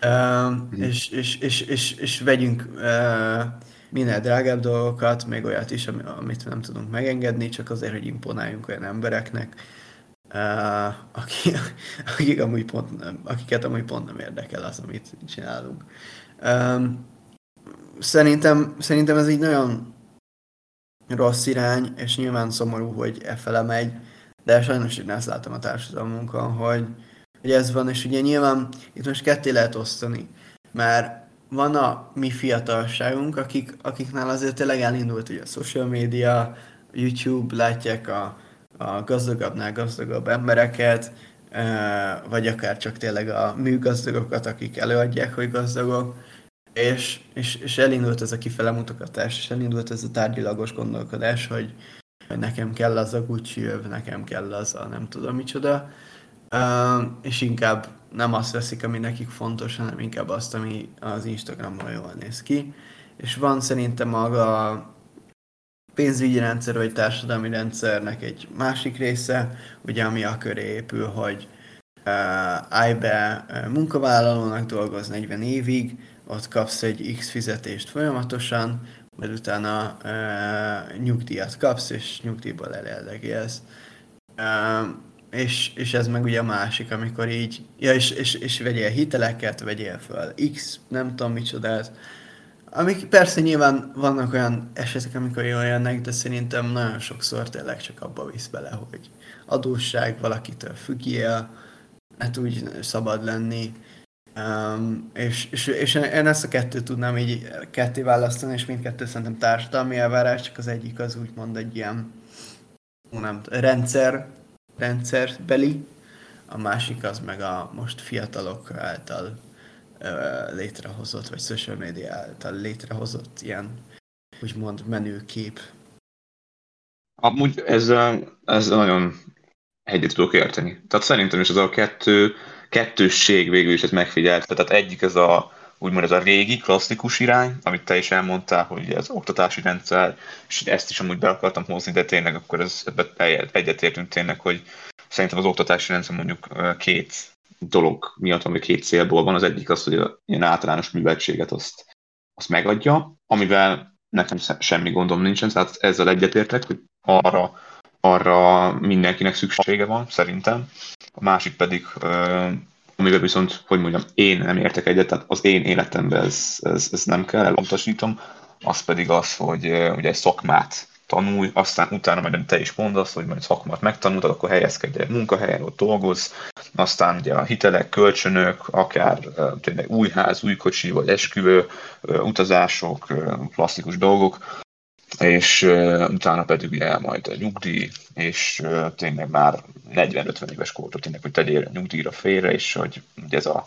Speaker 1: E, és, és, és, és, és vegyünk e, minél drágább dolgokat, még olyat is, amit nem tudunk megengedni, csak azért, hogy imponáljunk olyan embereknek, uh, akik, <laughs> akik amúgy pont nem, akiket amúgy pont nem érdekel az, amit csinálunk. Szerintem, szerintem ez így nagyon rossz irány, és nyilván szomorú, hogy e fele megy, de sajnos én ezt látom a társadalmunkon, hogy, hogy ez van, és ugye nyilván itt most ketté lehet osztani, mert van a mi fiatalságunk, akik, akiknál azért tényleg elindult ugye a social media, YouTube, látják a, a gazdagabbnál gazdagabb embereket, vagy akár csak tényleg a műgazdagokat, akik előadják, hogy gazdagok, és, és, és elindult ez a kifele mutogatás, és elindult ez a tárgyilagos gondolkodás, hogy, hogy nekem kell az a Gucci öv, nekem kell az a nem tudom micsoda, és inkább nem azt veszik, ami nekik fontos, hanem inkább azt, ami az Instagramon jól néz ki. És van szerintem maga pénzügyi rendszer vagy társadalmi rendszernek egy másik része, ugye ami a köré épül, hogy uh, állj be uh, munkavállalónak dolgoz 40 évig, ott kapsz egy X fizetést folyamatosan, majd utána uh, nyugdíjat kapsz, és nyugdíjból elérdegélsz. Uh, és, és ez meg ugye a másik, amikor így, ja, és, és, és vegyél hiteleket, vegyél föl X, nem tudom micsodát, amik persze nyilván vannak olyan esetek, amikor jól jönnek, de szerintem nagyon sokszor tényleg csak abba visz bele, hogy adósság, valakitől függél, hát úgy szabad lenni. Um, és, és, és én ezt a kettőt tudnám így ketté választani, és mindkettő szerintem társadalmi elvárás, csak az egyik az úgymond egy ilyen nem, rendszer, rendszerbeli, a másik az meg a most fiatalok által létrehozott, vagy social media által létrehozott ilyen úgymond menőkép.
Speaker 2: Amúgy ez, ez nagyon egyet tudok érteni. Tehát szerintem is ez a kettő, kettősség végül is ez megfigyelt. Tehát egyik ez a úgymond ez a régi, klasszikus irány, amit te is elmondtál, hogy ez oktatási rendszer, és ezt is amúgy be akartam hozni, de tényleg akkor ez, egyetértünk tényleg, hogy szerintem az oktatási rendszer mondjuk két dolog miatt vagy két célból van. Az egyik az, hogy a ilyen általános műveltséget azt, azt megadja, amivel nekem semmi gondom nincsen, tehát ezzel egyetértek, hogy arra, arra mindenkinek szüksége van, szerintem. A másik pedig amivel viszont, hogy mondjam, én nem értek egyet, tehát az én életemben ez, ez, ez nem kell, elutasítom, az pedig az, hogy ugye egy szakmát tanulj, aztán utána majd te is mondasz, hogy majd szakmát megtanultad, akkor helyezkedj egy munkahelyen, ott dolgoz, aztán ugye a hitelek, kölcsönök, akár tényleg új ház, új kocsi, vagy esküvő, utazások, plastikus dolgok, és utána pedig ugye majd a nyugdíj, és tényleg már 40-50 éves kortól tényleg, hogy tegyél a nyugdíjra félre, és hogy ugye ez a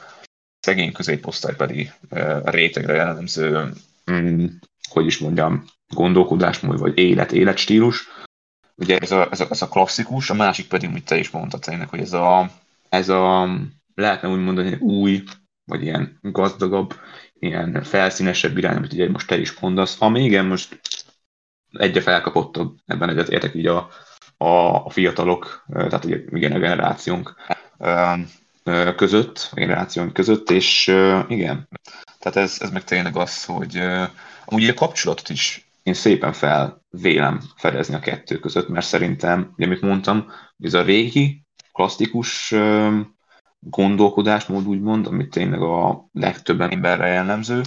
Speaker 2: szegény középosztálybeli rétegre jellemző, mm, hogy is mondjam, gondolkodásmód, vagy élet, életstílus. Ugye ez a, ez a, ez a klasszikus, a másik pedig, amit te is mondtad tényleg, hogy ez a, ez a lehetne úgy mondani, új, vagy ilyen gazdagabb, ilyen felszínesebb irány, amit ugye most te is mondasz, ami igen, most egyre felkapottabb, ebben egyet értek így a, a, a fiatalok, tehát ugye igen, a generációnk között, a generációnk között, és igen, tehát ez, ez meg tényleg az, hogy amúgy a kapcsolatot is én szépen fel vélem fedezni a kettő között, mert szerintem, ugye, amit mondtam, ez a régi, klasszikus gondolkodásmód úgymond, amit tényleg a legtöbb emberre jellemző,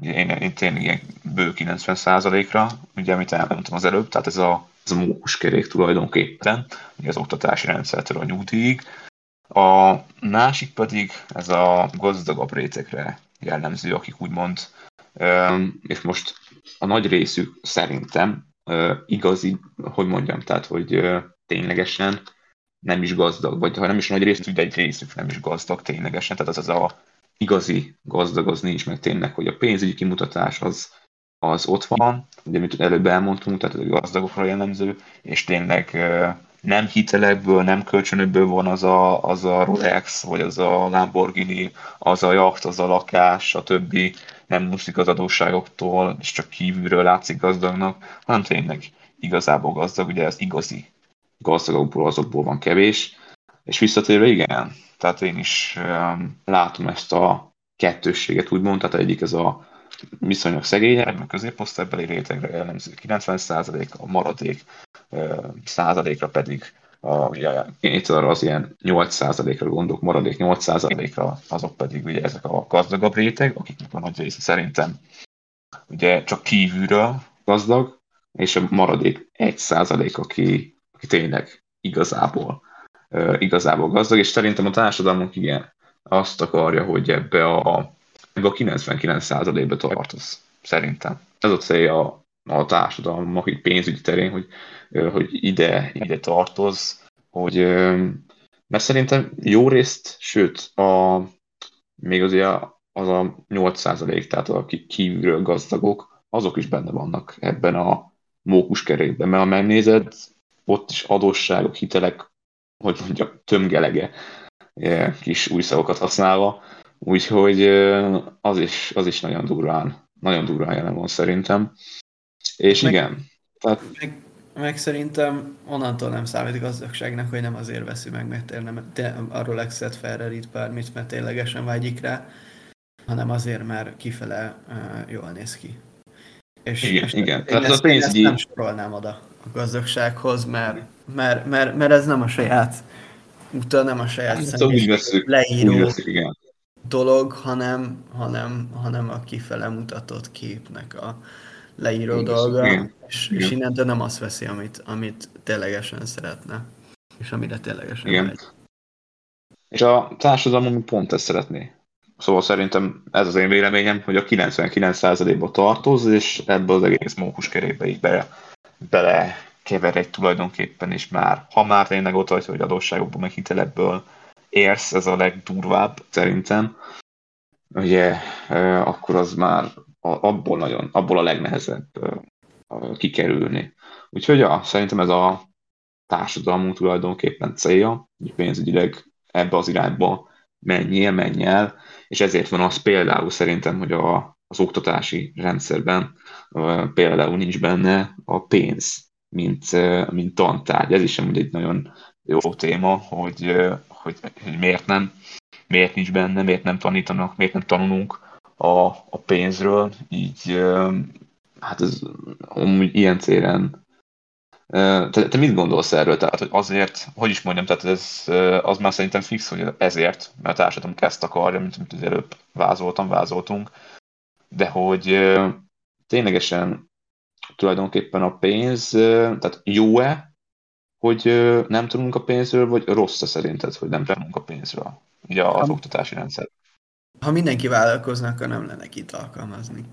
Speaker 2: én, én tényleg ilyen bő 90%-ra, ugye amit elmondtam az előbb, tehát ez a, ez a mókuskerék tulajdonképpen, ugye az oktatási rendszertől a nyugdíjig, A másik pedig ez a gazdagabb rétegre jellemző, akik úgymond, és most a nagy részük szerintem igazi, hogy mondjam, tehát, hogy ténylegesen nem is gazdag, vagy ha nem is nagy részük, de egy részük nem is gazdag ténylegesen, tehát az az a igazi gazdag az nincs meg tényleg, hogy a pénzügyi kimutatás az, az ott van, ugye, mint előbb elmondtunk, tehát a gazdagokra jellemző, és tényleg nem hitelekből, nem kölcsönökből van az a, az a Rolex, vagy az a Lamborghini, az a jacht, az a lakás, a többi nem muszik az adósságoktól, és csak kívülről látszik gazdagnak, hanem tényleg igazából gazdag, ugye ez igazi gazdagokból, azokból van kevés. És visszatérve igen, tehát én is um, látom ezt a kettősséget, úgymond, tehát egyik ez a viszonylag szegények, a középosztálybeli rétegre jellemző 90%, a maradék százalékra pedig a, ugye, itt arra az ilyen 8%-ra gondolok, maradék 8%-ra, azok pedig ugye ezek a gazdagabb réteg, akiknek a nagy része szerintem ugye csak kívülről gazdag, és a maradék 1%, aki, aki tényleg igazából, igazából gazdag, és szerintem a társadalmunk igen azt akarja, hogy ebbe a, ebbe a 99%-be tartoz, szerintem. Ez a célja a társadalmak, így pénzügyi terén, hogy, hogy ide, ide tartoz, hogy mert szerintem jó részt, sőt, a, még azért az a 8%, tehát akik kívülről gazdagok, azok is benne vannak ebben a mókus kerékben, mert ha megnézed, ott is adósságok, hitelek, hogy mondjam, tömgelege, kis új szavakat használva, úgyhogy az is, az is nagyon durván, nagyon durván jelen van szerintem. És meg, igen.
Speaker 1: Tehát... Meg, meg szerintem onnantól nem számít gazdagságnak, hogy nem azért veszi meg, mert nem, te, a Rolex-et, Ferrari-t, bármit, mert ténylegesen vágyik rá, hanem azért, mert kifele uh, jól néz ki.
Speaker 2: És, igen, és igen. Én,
Speaker 1: Tehát ezt, a pénzügyi... én ezt nem sorolnám oda a gazdagsághoz, mert, mert, mert, mert ez nem a saját uta, nem a saját hát,
Speaker 2: személyiség leíró veszük, igen.
Speaker 1: dolog, hanem, hanem, hanem a kifele mutatott képnek a, leíró igen, dolga, igen. És, igen. és innentől nem azt veszi, amit, amit ténylegesen szeretne, és amire ténylegesen igen. megy.
Speaker 2: És a társadalom pont ezt szeretné. Szóval szerintem ez az én véleményem, hogy a 99%-ba tartoz, és ebbe az egész mókus kerékbe így bele, bele kever egy tulajdonképpen, és már, ha már tényleg ott vagy, hogy adósságokból, meg hitelekből érsz, ez a legdurvább szerintem, ugye, akkor az már abból nagyon, abból a legnehezebb kikerülni. Úgyhogy ja, szerintem ez a társadalmunk tulajdonképpen célja, hogy pénzügyileg ebbe az irányba menjél, menj el, és ezért van az például szerintem, hogy a, az oktatási rendszerben például nincs benne a pénz, mint, mint tantárgy. Ez is amúgy egy nagyon jó téma, hogy, hogy, hogy miért nem, miért nincs benne, miért nem tanítanak, miért nem tanulunk a, a pénzről, így hát ez amúgy ilyen céren te, te mit gondolsz erről? Tehát, hogy azért, hogy is mondjam, tehát ez, az már szerintem fix, hogy ezért, mert a társadalom ezt akarja, mint amit az előbb vázoltam, vázoltunk, de hogy ténylegesen tulajdonképpen a pénz, tehát jó-e, hogy nem tudunk a pénzről, vagy rossz-e szerinted, hogy nem tudunk a pénzről, ugye az oktatási rendszer?
Speaker 1: Ha mindenki vállalkozna, akkor nem lenne itt alkalmazni.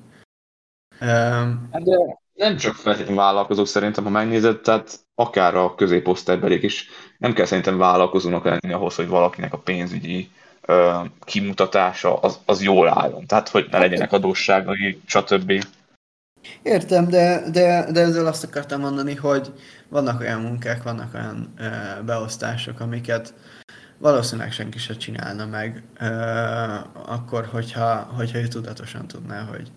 Speaker 2: Um, de nem csak feltétlenül vállalkozók szerintem, ha megnézed, tehát akár a középosztálybelék is nem kell szerintem vállalkozónak lenni ahhoz, hogy valakinek a pénzügyi uh, kimutatása az, az jól álljon. Tehát, hogy ne legyenek adósságai, stb.
Speaker 1: Értem, de, de, de ezzel azt akartam mondani, hogy vannak olyan munkák, vannak olyan uh, beosztások, amiket valószínűleg senki se csinálna meg, uh, akkor, hogyha, hogyha ő tudatosan tudná, hogy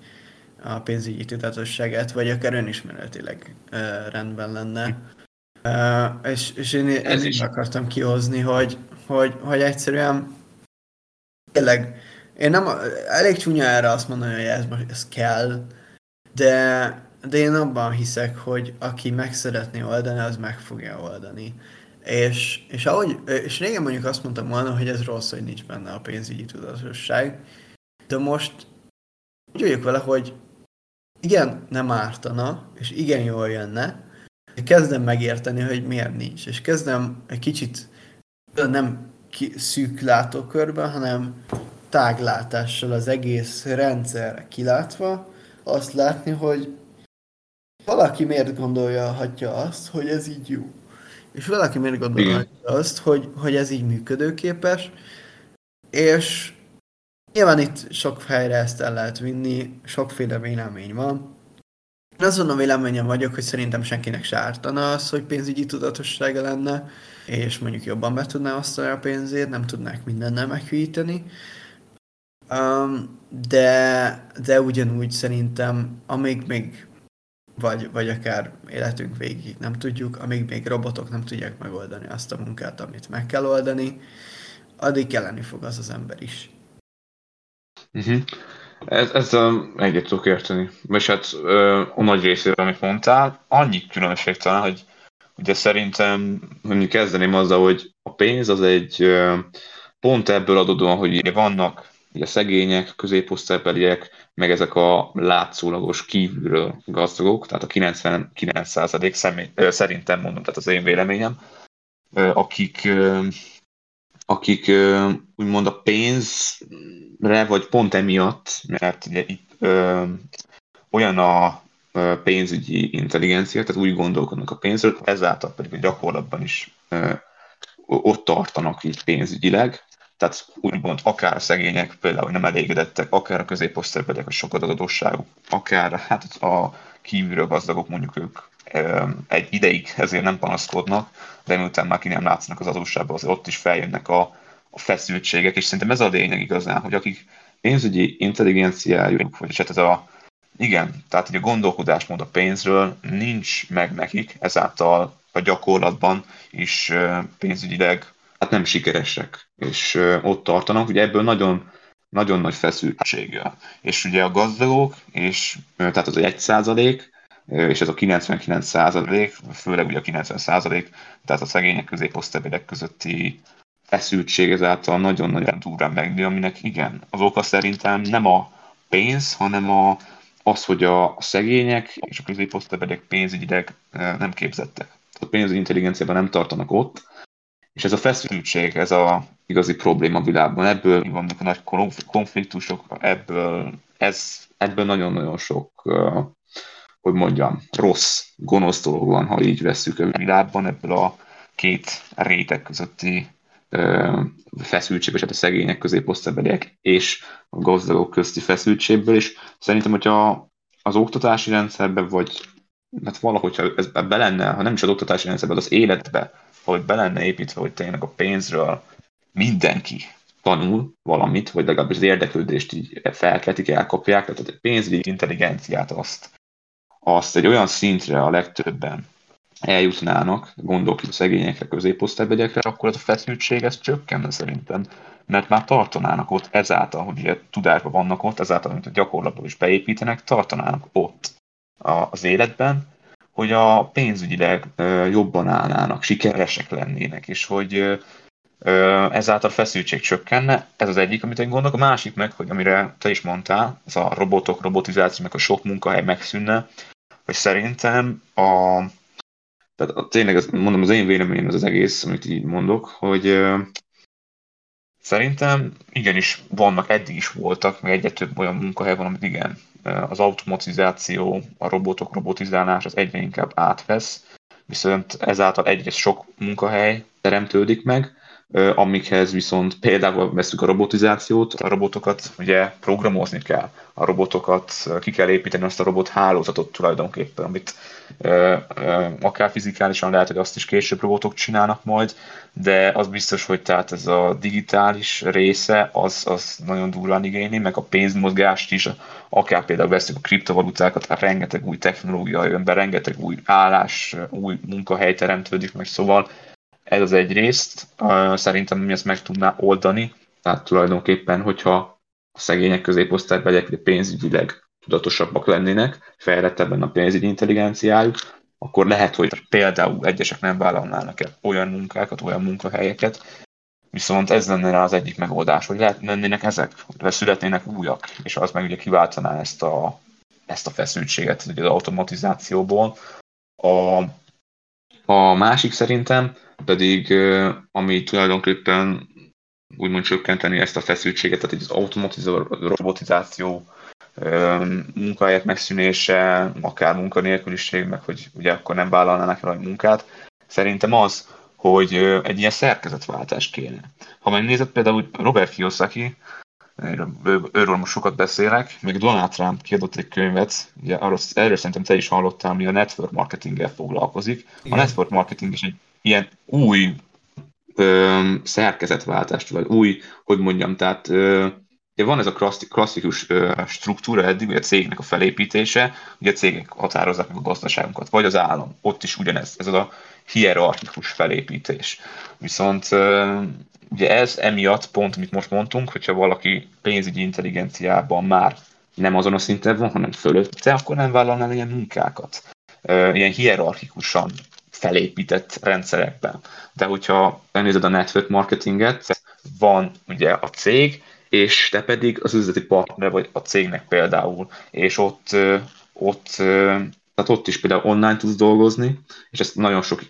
Speaker 1: a pénzügyi tudatosságát, vagy akár önismeretileg uh, rendben lenne. Uh, és, és én ezt is akartam kihozni, hogy, hogy, hogy egyszerűen tényleg, én nem, elég csúnya erre azt mondani, hogy ez, ez kell, de, de én abban hiszek, hogy aki meg szeretné oldani, az meg fogja oldani. És, és, ahogy, és régen mondjuk azt mondtam volna, hogy ez rossz, hogy nincs benne a pénzügyi tudatosság, de most úgy vagyok vele, hogy igen, nem ártana, és igen jól jönne, de kezdem megérteni, hogy miért nincs. És kezdem egy kicsit nem szűk látókörben, hanem táglátással az egész rendszerre kilátva, azt látni, hogy valaki miért gondolja azt, hogy ez így jó. És valaki miért gondolja azt, hogy, hogy ez így működőképes, és nyilván itt sok helyre ezt el lehet vinni, sokféle vélemény van. Én azon a véleményem vagyok, hogy szerintem senkinek se ártana az, hogy pénzügyi tudatossága lenne, és mondjuk jobban be tudná osztani a pénzét, nem tudnák mindennel meghűíteni. Um, de, de ugyanúgy szerintem, amíg még vagy, vagy akár életünk végig nem tudjuk, amíg még robotok nem tudják megoldani azt a munkát, amit meg kell oldani, addig kelleni fog az az ember is.
Speaker 2: Uh-huh. Ez, ezzel egyet tudok érteni. És hát ö, a nagy részére, amit mondtál, annyi különbség talán, hogy ugye szerintem mondjuk kezdeném azzal, hogy a pénz az egy ö, pont ebből adódóan, hogy vannak ugye szegények, középosztálybeliek, meg ezek a látszólagos kívülről gazdagok, tehát a 99% személy, szerintem mondom, tehát az én véleményem, akik, akik úgymond a pénzre, vagy pont emiatt, mert ugye itt olyan a pénzügyi intelligencia, tehát úgy gondolkodnak a pénzről, ezáltal pedig a gyakorlatban is ott tartanak így pénzügyileg, tehát úgymond akár a szegények például nem elégedettek, akár a középosztálybeliek a sokat adósságuk, akár hát a kívülről gazdagok mondjuk ők egy ideig ezért nem panaszkodnak, de miután már ki nem látszanak az adósságban, azért ott is feljönnek a, a feszültségek, és szerintem ez a lényeg igazán, hogy akik pénzügyi intelligenciájuk, vagy ez a igen, tehát hogy a gondolkodásmód a pénzről nincs meg nekik, ezáltal a gyakorlatban is pénzügyileg hát nem sikeresek, és ott tartanak, ugye ebből nagyon, nagyon nagy feszültség jön. És ugye a gazdagok, és tehát az egy százalék, és ez a 99 százalék, főleg ugye a 90 százalék, tehát a szegények középosztálybérek közötti feszültség ezáltal nagyon-nagyon durván megnő, aminek igen, az oka szerintem nem a pénz, hanem a, az, hogy a szegények és a középosztálybérek pénzügyileg nem képzettek. A pénzügyi intelligenciában nem tartanak ott, és ez a feszültség, ez a igazi probléma a világban. Ebből vannak a nagy konfliktusok, ebből, ez, ebből nagyon-nagyon sok, hogy mondjam, rossz, gonosz dolog van, ha így veszük a világban, ebből a két réteg közötti feszültség, vagy hát a szegények középosztálybeliek és a gazdagok közti feszültségből, és szerintem, hogyha az oktatási rendszerben, vagy hát valahogy, ha ez be lenne, ha nem is az oktatási rendszerben, az életbe hogy be lenne építve, hogy tényleg a pénzről mindenki tanul valamit, vagy legalábbis az érdeklődést így felkeltik, elkapják, tehát a pénzügyi intelligenciát azt, azt egy olyan szintre a legtöbben eljutnának, gondolok a szegényekre, középosztálybegyekre, akkor az a feszültség ez csökkenne szerintem, mert már tartanának ott ezáltal, hogy ugye tudásban vannak ott, ezáltal, amit a gyakorlatban is beépítenek, tartanának ott az életben, hogy a pénzügyileg jobban állnának, sikeresek lennének, és hogy ezáltal feszültség csökkenne. Ez az egyik, amit én gondolok. A másik meg, hogy amire te is mondtál, ez a robotok, robotizáció, meg a sok munkahely megszűnne, hogy szerintem a tehát tényleg, az, mondom, az én véleményem az az egész, amit így mondok, hogy szerintem igenis vannak, eddig is voltak, meg egyre több olyan munkahely van, amit igen, az automatizáció, a robotok robotizálás az egyre inkább átvesz, viszont ezáltal egyre sok munkahely teremtődik meg, amikhez viszont például veszük a robotizációt, a robotokat ugye programozni kell, a robotokat ki kell építeni azt a robot hálózatot tulajdonképpen, amit akár fizikálisan lehet, hogy azt is később robotok csinálnak majd, de az biztos, hogy tehát ez a digitális része, az, az nagyon durván igényli, meg a pénzmozgást is, akár például veszük a kriptovalutákat, hát rengeteg új technológia jön be, rengeteg új állás, új munkahely teremtődik meg, szóval ez az egy részt, szerintem mi ezt meg tudná oldani, tehát tulajdonképpen, hogyha a szegények középosztálybeliek pénzügyileg tudatosabbak lennének, fejlettebben a pénzügyi intelligenciájuk, akkor lehet, hogy például egyesek nem vállalnának el olyan munkákat, olyan munkahelyeket, viszont ez lenne rá az egyik megoldás, hogy lehet, lennének ezek, hogy születnének újak, és az meg ugye kiváltaná ezt a, ezt a feszültséget ugye az automatizációból. A, a másik szerintem pedig, ami tulajdonképpen úgymond csökkenteni ezt a feszültséget, tehát az automatizáció, robotizáció, munkahelyek megszűnése, akár munkanélküliség, meg hogy ugye akkor nem vállalnának el a munkát. Szerintem az, hogy egy ilyen szerkezetváltás kéne. Ha megnézed például Robert Kiyosaki, őről most sokat beszélek, még Donald Trump kiadott egy könyvet, ugye arról, erről szerintem te is hallottál, ami a network marketinggel foglalkozik. Igen. A network marketing is egy ilyen új ö, szerkezetváltást, vagy új, hogy mondjam, tehát ö, Ugye van ez a klasszikus struktúra eddig, hogy a cégnek a felépítése, ugye a cégek határozzák meg a gazdaságunkat, vagy az állam, ott is ugyanez, ez az a hierarchikus felépítés. Viszont ugye ez emiatt pont, amit most mondtunk, hogyha valaki pénzügyi intelligenciában már nem azon a szinten van, hanem fölötte, akkor nem vállalnál ilyen munkákat. Ilyen hierarchikusan felépített rendszerekben. De hogyha elnézed a network marketinget, van ugye a cég, és te pedig az üzleti partner vagy a cégnek például, és ott, ott, tehát ott is például online tudsz dolgozni, és ezt nagyon sok,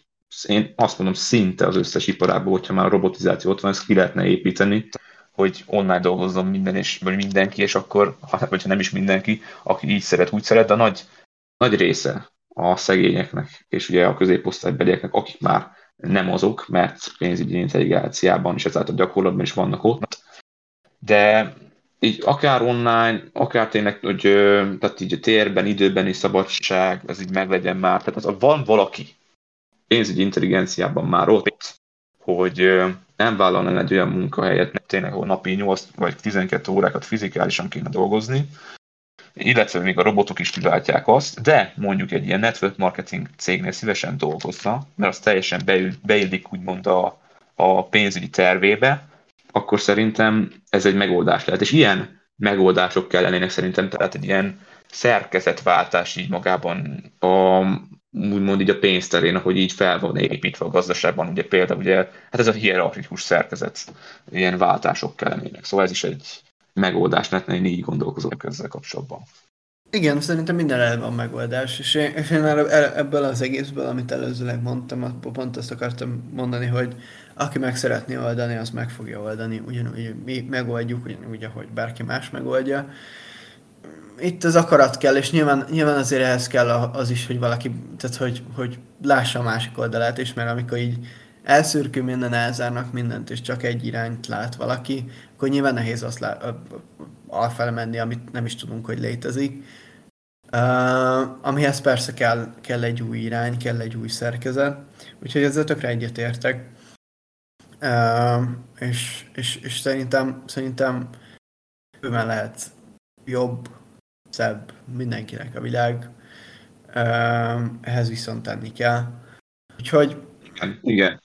Speaker 2: én azt mondom szinte az összes iparából, hogyha már a robotizáció ott van, ezt ki lehetne építeni, hogy online dolgozzon minden és, mindenki, és akkor, vagy ha nem is mindenki, aki így szeret, úgy szeret, de a nagy, nagy része a szegényeknek, és ugye a középosztálybelieknek, akik már nem azok, mert pénzügyi intelligenciában és ezáltal gyakorlatban is vannak ott, de így akár online, akár tényleg, hogy tehát így a térben, időben is szabadság, ez így meglegyen már. Tehát az, van valaki pénzügyi intelligenciában már ott, hogy nem vállalna egy olyan munkahelyet, tényleg, napi 8 vagy 12 órákat fizikálisan kéne dolgozni, illetve még a robotok is kilátják azt, de mondjuk egy ilyen network marketing cégnél szívesen dolgozna, mert az teljesen beillik úgymond a, a pénzügyi tervébe, akkor szerintem ez egy megoldás lehet. És ilyen megoldások kellenének szerintem, tehát egy ilyen szerkezetváltás így magában a, úgymond így a pénzterén, ahogy így fel van építve a gazdaságban, ugye például ugye, hát ez a hierarchikus szerkezet, ilyen váltások kellenének. Szóval ez is egy megoldás lehetne, én így gondolkozok ezzel kapcsolatban.
Speaker 1: Igen, szerintem minden el van megoldás, és én, és én ebből az egészből, amit előzőleg mondtam, pont azt akartam mondani, hogy aki meg szeretné oldani, az meg fogja oldani, ugyanúgy mi megoldjuk, ugyanúgy, ahogy bárki más megoldja. Itt az akarat kell, és nyilván, nyilván azért ehhez kell az is, hogy valaki, tehát hogy, hogy lássa a másik oldalát is, mert amikor így elszürkül minden, elzárnak mindent, és csak egy irányt lát valaki, akkor nyilván nehéz azt lá- alfele menni, amit nem is tudunk, hogy létezik. Uh, amihez persze kell, kell egy új irány, kell egy új szerkezet, úgyhogy ezzel tökre egyetértek. Uh, és, és, és szerintem, szerintem bőven lehet jobb, szebb mindenkinek a világ. Uh, ehhez viszont tenni kell. Úgyhogy...
Speaker 2: Igen.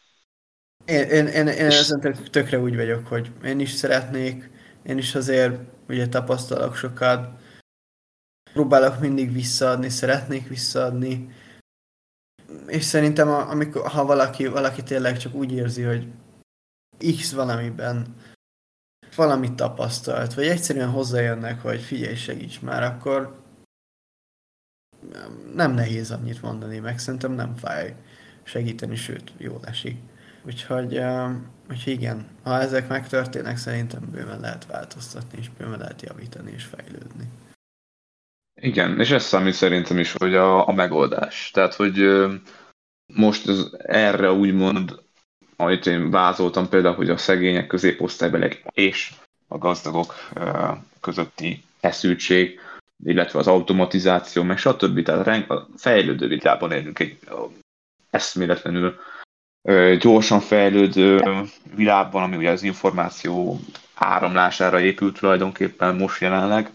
Speaker 1: Én, én, én, én ezen tök, tökre úgy vagyok, hogy én is szeretnék, én is azért ugye tapasztalok sokat, próbálok mindig visszaadni, szeretnék visszaadni, és szerintem amikor, ha valaki, valaki tényleg csak úgy érzi, hogy X valamiben valamit tapasztalt, vagy egyszerűen hozzájönnek, hogy figyelj, segíts már, akkor nem nehéz annyit mondani, meg szerintem nem fáj segíteni, sőt, jól esik. Úgyhogy, úgyhogy igen, ha ezek megtörténnek, szerintem bőven lehet változtatni, és bőven lehet javítani és fejlődni.
Speaker 2: Igen, és ez számít szerintem is, hogy a, a megoldás. Tehát, hogy most ez, erre úgymond amit én vázoltam például, hogy a szegények, középosztálybeliek és a gazdagok közötti feszültség, illetve az automatizáció, meg stb. Tehát a fejlődő világban élünk egy eszméletlenül gyorsan fejlődő világban, ami ugye az információ áramlására épült tulajdonképpen most jelenleg,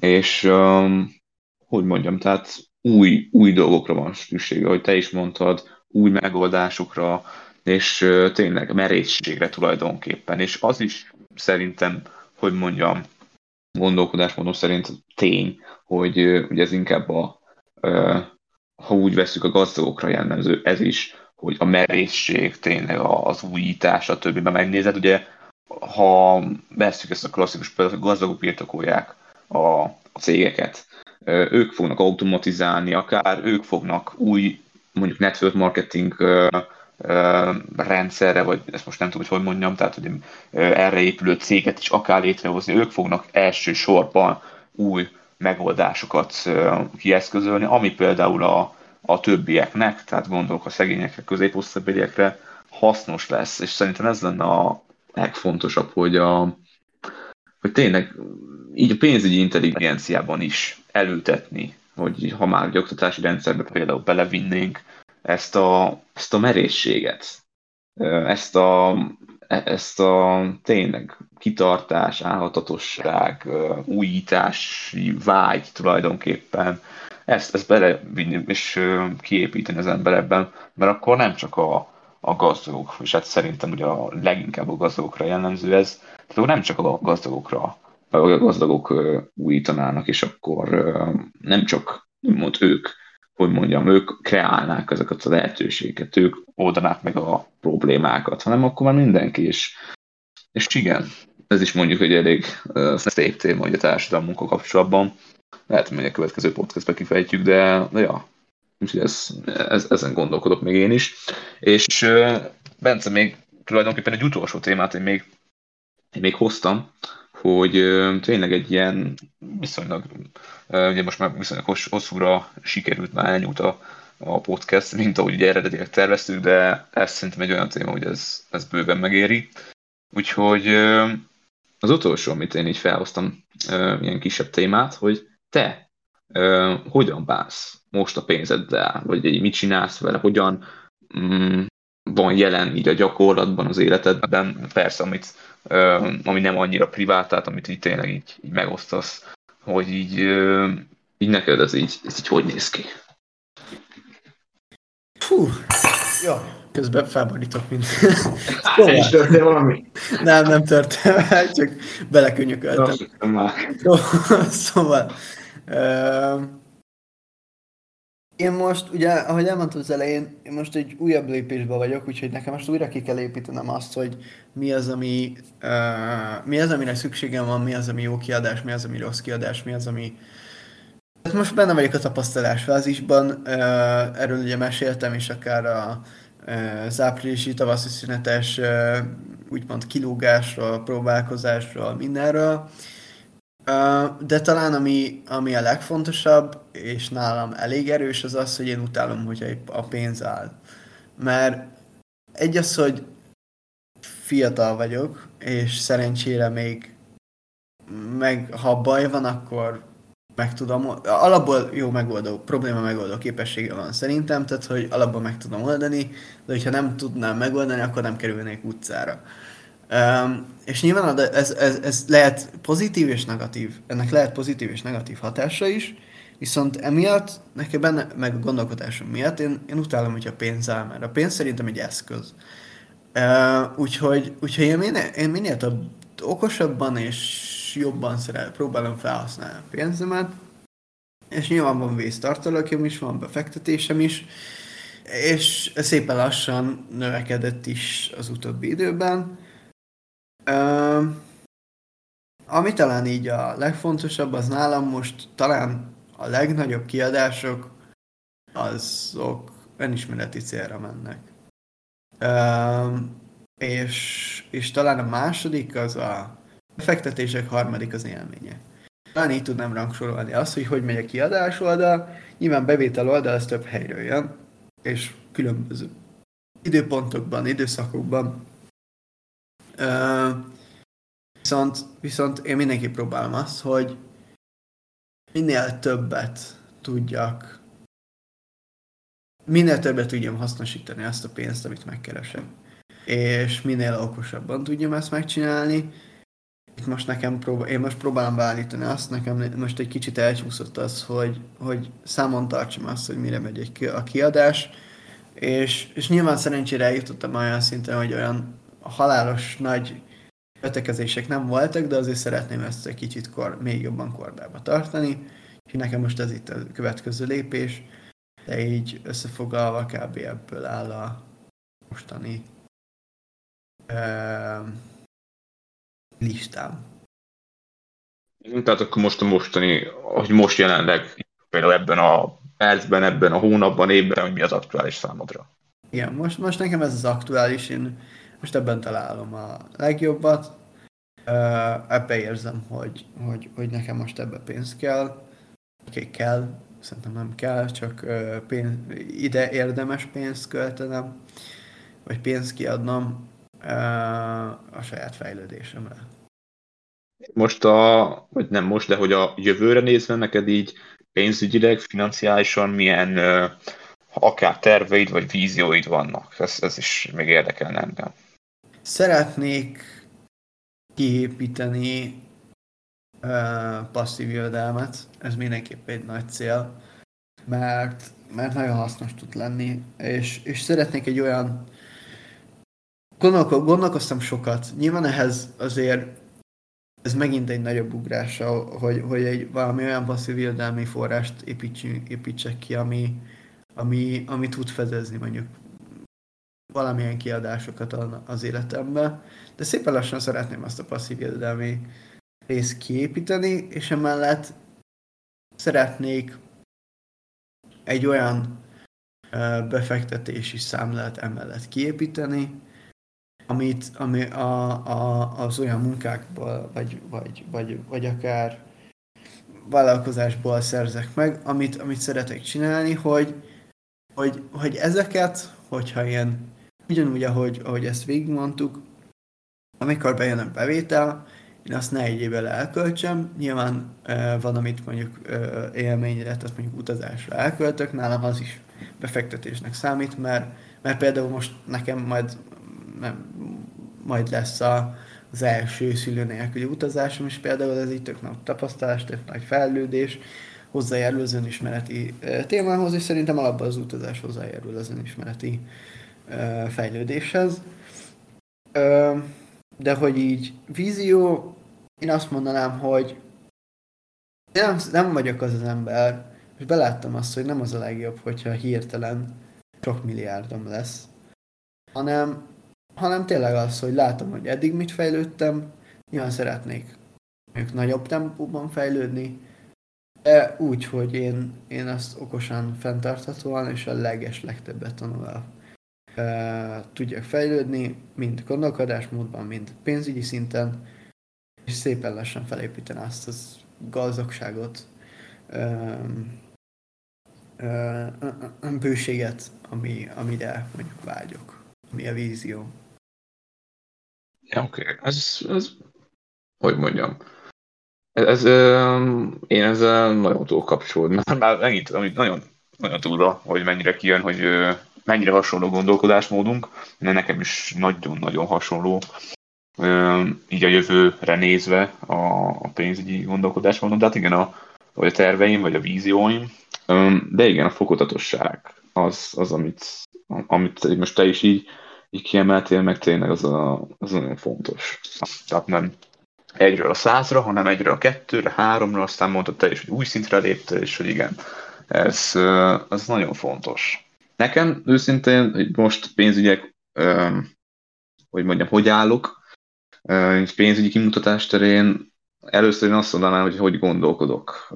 Speaker 2: és hogy mondjam, tehát új, új dolgokra van szüksége, hogy te is mondtad, új megoldásokra, és tényleg merészségre tulajdonképpen. És az is szerintem, hogy mondjam, gondolkodásmódom szerint tény, hogy ugye ez inkább a, ha úgy veszük a gazdagokra jellemző, ez is, hogy a merészség, tényleg az újítás, a többiben megnézed, ugye ha veszük ezt a klasszikus példát, gazdagok birtokolják a, a cégeket, ők fognak automatizálni, akár ők fognak új mondjuk network marketing rendszerre, vagy ezt most nem tudom, hogy hogy mondjam, tehát hogy erre épülő céget is akár létrehozni, ők fognak elsősorban új megoldásokat kieszközölni, ami például a, a többieknek, tehát gondolok a szegényekre, középosztabéliekre hasznos lesz, és szerintem ez lenne a legfontosabb, hogy, a, hogy tényleg így a pénzügyi intelligenciában is elültetni, hogy ha már egy oktatási rendszerbe például belevinnénk ezt a, ezt a merészséget, ezt a, ezt a tényleg kitartás, állhatatosság, újítási vágy tulajdonképpen, ezt, ezt belevinni és kiépíteni az emberekben, mert akkor nem csak a, a gazdagok, és hát szerintem ugye a leginkább a gazdagokra jellemző ez, tehát nem csak a gazdagokra, a gazdagok újítanának, és akkor nem csak mond ők, hogy mondjam, ők kreálnák ezeket a lehetőségeket, ők oldanák meg a problémákat, hanem akkor már mindenki is. És igen, ez is mondjuk egy elég uh, szép téma, hogy a társadalmi munka kapcsolatban. Lehet, hogy a következő podcastbe kifejtjük, de, de ja, úgyhogy ez, ez, ezen gondolkodok még én is. És uh, Bence, még tulajdonképpen egy utolsó témát én még, én még hoztam, hogy uh, tényleg egy ilyen viszonylag, uh, ugye most már viszonylag hosszúra sikerült már elnyújt a, a podcast, mint ahogy ugye eredetileg terveztük, de ez szerintem egy olyan téma, hogy ez, ez bőven megéri. Úgyhogy az utolsó, amit én így felhoztam, ilyen kisebb témát, hogy te uh, hogyan bánsz most a pénzeddel, vagy így mit csinálsz vele, hogyan mm, van jelen így a gyakorlatban, az életedben, persze, amit, uh, ami nem annyira privát, tehát amit így tényleg így, így megosztasz, hogy így, uh, így neked ez így, ez így hogy néz ki?
Speaker 1: Fú, jó, közben felborítok mindent.
Speaker 3: Szóval. És <laughs> történt valami?
Speaker 1: Nem, nem történt, <laughs> csak belekönyököltem. Szóval, szóval én most, ugye, ahogy elmondtam az elején, én most egy újabb lépésben vagyok, úgyhogy nekem most újra ki kell építenem azt, hogy mi az, ami, uh, mi az, amire szükségem van, mi az, ami jó kiadás, mi az, ami rossz kiadás, mi az, ami... Hát most benne vagyok a tapasztalás fázisban, uh, erről ugye meséltem is akár a, uh, az áprilisi tavaszi szünetes uh, úgymond kilógásról, próbálkozásról, mindenről. Uh, de talán ami, ami a legfontosabb, és nálam elég erős, az az, hogy én utálom, hogyha a pénz áll. Mert egy az, hogy fiatal vagyok, és szerencsére még meg ha baj van, akkor meg tudom, alapból jó megoldó, probléma megoldó képessége van szerintem, tehát hogy alapból meg tudom oldani, de hogyha nem tudnám megoldani, akkor nem kerülnék utcára. Um, és nyilván ez, ez, ez lehet pozitív és negatív, ennek lehet pozitív és negatív hatása is, viszont emiatt, nekem benne, meg a gondolkodásom miatt, én, én utálom, hogy a pénz áll, mert a pénz szerintem egy eszköz. Uh, úgyhogy, úgyhogy én minél, én minél több okosabban és jobban szeret, próbálom felhasználni a pénzemet, és nyilván van vésztartalékom is, van befektetésem is, és szépen lassan növekedett is az utóbbi időben, Uh, ami talán így a legfontosabb, az nálam most talán a legnagyobb kiadások, azok önismereti célra mennek. Uh, és, és talán a második az a befektetések, harmadik az élménye. Talán így tudnám rangsorolni azt, hogy hogy megy a kiadás oldal, nyilván bevétel oldal, az több helyről jön, és különböző időpontokban, időszakokban viszont, viszont én mindenki próbálom azt, hogy minél többet tudjak, minél többet tudjam hasznosítani azt a pénzt, amit megkeresek. És minél okosabban tudjam ezt megcsinálni. Itt most nekem próbál, én most próbálom beállítani azt, nekem most egy kicsit elcsúszott az, hogy, hogy számon tartsam azt, hogy mire megy egy, a kiadás, és, és nyilván szerencsére eljutottam olyan szinten, hogy olyan halálos nagy betegezések nem voltak, de azért szeretném ezt egy kicsit kor, még jobban kordába tartani. Úgyhogy nekem most ez itt a következő lépés, de így összefoglalva kb. ebből áll a mostani uh, listám.
Speaker 2: Tehát akkor most a mostani, hogy most jelenleg például ebben a percben, ebben a hónapban, évben, hogy mi az aktuális számodra.
Speaker 1: Igen, most, most nekem ez az aktuális, én most ebben találom a legjobbat. Ebbe érzem, hogy, hogy, hogy nekem most ebbe pénz kell. Oké, kell, szerintem nem kell, csak pénz, ide érdemes pénzt költenem, vagy pénzt kiadnom a saját fejlődésemre.
Speaker 2: Most a, vagy nem most, de hogy a jövőre nézve neked így pénzügyileg, financiálisan milyen akár terveid vagy vízióid vannak? Ez, ez is még érdekelne engem.
Speaker 1: Szeretnék kiépíteni uh, passzív jövedelmet, ez mindenképp egy nagy cél, mert, mert nagyon hasznos tud lenni, és, és szeretnék egy olyan gondolkoztam sokat. Nyilván ehhez azért ez megint egy nagyobb ugrás, hogy, hogy egy valami olyan passzív jövedelmi forrást építsünk, építsek ki, ami, ami, ami tud fedezni mondjuk valamilyen kiadásokat az életembe, de szépen lassan szeretném azt a passzív jövedelmi részt kiépíteni, és emellett szeretnék egy olyan befektetési számlát emellett kiépíteni, amit, ami a, a, az olyan munkákból, vagy, vagy, vagy, vagy akár vállalkozásból szerzek meg, amit, amit szeretek csinálni, hogy, hogy, hogy ezeket, hogyha ilyen, ugyanúgy, ahogy, ahogy ezt végigmondtuk, amikor bejön a bevétel, én azt ne egy évvel elköltsem, nyilván e, van, amit mondjuk e, élményre, tehát mondjuk utazásra elköltök, nálam az is befektetésnek számít, mert, mert például most nekem majd nem, majd lesz a, az első szülő nélküli utazásom is például, ez így tök nagy tapasztalás, tök nagy fejlődés, hozzájárul az önismereti témához, és szerintem alapban az utazás hozzájárul az önismereti fejlődéshez. De hogy így vízió, én azt mondanám, hogy nem, nem vagyok az az ember, és beláttam azt, hogy nem az a legjobb, hogyha hirtelen sok milliárdom lesz, hanem, hanem tényleg az, hogy látom, hogy eddig mit fejlődtem, nyilván szeretnék mondjuk nagyobb tempóban fejlődni, de úgy, hogy én, én azt okosan, fenntarthatóan és a leges legtöbbet tanulva e, tudjak fejlődni, mind gondolkodásmódban, mind pénzügyi szinten, és szépen lassan felépíteni azt az gazdagságot, bőséget, ami, amire mondjuk vágyok, ami a vízió.
Speaker 2: Ja, oké. Okay. Ez, ez, hogy mondjam, ez, ez, én ezzel nagyon túl kapcsolódni. <laughs> Már, megint, amit nagyon, nagyon túlra, hogy mennyire kijön, hogy mennyire hasonló gondolkodásmódunk, de nekem is nagyon-nagyon hasonló így a jövőre nézve a, pénzügyi gondolkodásmódom, de hát igen, a, vagy a terveim, vagy a vízióim, de igen, a fokozatosság az, az amit, amit most te is így, így kiemeltél, meg tényleg az, a, az nagyon fontos. Tehát nem, egyről a százra, hanem egyről a kettőre, háromra, aztán mondtad te is, hogy új szintre lépte, és hogy igen, ez, ez nagyon fontos. Nekem őszintén, hogy most pénzügyek, hogy mondjam, hogy állok, pénzügyi kimutatás terén először én azt mondanám, hogy hogy gondolkodok.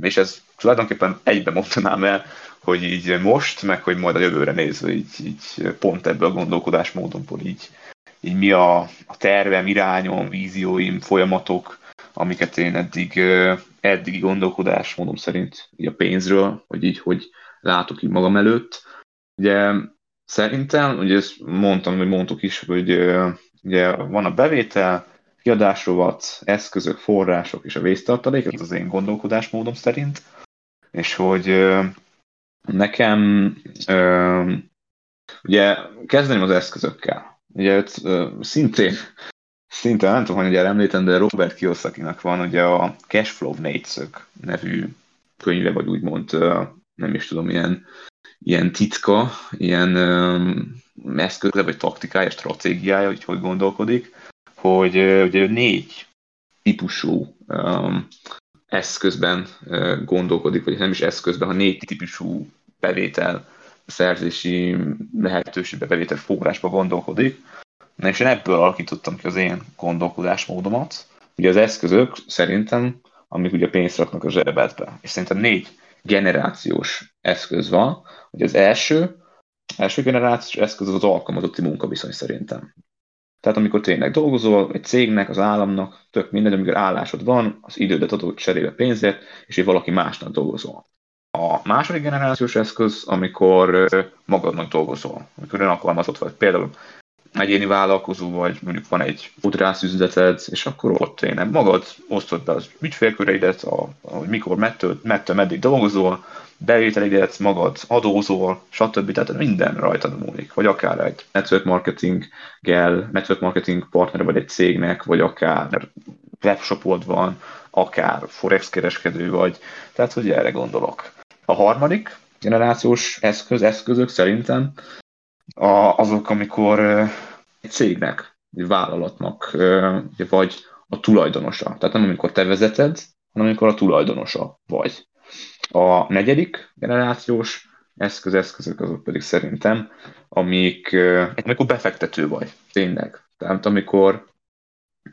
Speaker 2: És ez tulajdonképpen egybe mondanám el, hogy így most, meg hogy majd a jövőre nézve, így, így pont ebből a gondolkodásmódomból így, így mi a, a tervem, irányom, vízióim, folyamatok, amiket én eddig, eddigi gondolkodásmódom szerint így a pénzről, vagy így, hogy látok így magam előtt. Ugye szerintem, ugye ezt mondtam, hogy mondtuk is, hogy ugye van a bevétel, kiadásrovat, eszközök, források és a vésztartalék, ez az én gondolkodásmódom szerint, és hogy nekem ugye kezdeném az eszközökkel. Ugye szintén, szintén nem tudom, hogy ugye említem, de Robert kiyosaki van ugye a Cashflow négyszög nevű könyve, vagy úgymond nem is tudom, ilyen, ilyen titka, ilyen eszköze, vagy taktikája, stratégiája, hogy hogy gondolkodik, hogy ugye négy típusú um, eszközben uh, gondolkodik, vagy nem is eszközben, hanem négy típusú bevétel szerzési lehetőségbe, bevétel forrásba gondolkodik. Na és én ebből alakítottam ki az én gondolkodásmódomat. Ugye az eszközök szerintem, amik ugye pénzt raknak a zsebedbe. És szerintem négy generációs eszköz van. Ugye az első, első generációs eszköz az az alkalmazotti munkaviszony szerintem. Tehát amikor tényleg dolgozol egy cégnek, az államnak, tök mindegy, amikor állásod van, az idődet adott cserébe pénzért, és így valaki másnak dolgozol. A második generációs eszköz, amikor magadnak dolgozol, amikor ön alkalmazott vagy. Például egyéni vállalkozó vagy, mondjuk van egy udrászüzleted, és akkor ott tényleg magad osztod be az ügyfélköreidet, a, hogy mikor, mettől, mettől meddig dolgozol, bevételidet, magad adózol, stb. Tehát minden rajtad múlik. Vagy akár egy network marketing gel, network marketing partner vagy egy cégnek, vagy akár webshopod van, akár forex kereskedő vagy. Tehát, hogy erre gondolok. A harmadik generációs eszköz, eszközök szerintem a, azok, amikor egy cégnek, egy vállalatnak, vagy a tulajdonosa. Tehát nem amikor te vezeted, hanem amikor a tulajdonosa vagy. A negyedik generációs eszköz, eszközök azok pedig szerintem, amik, amikor befektető vagy, tényleg. Tehát amikor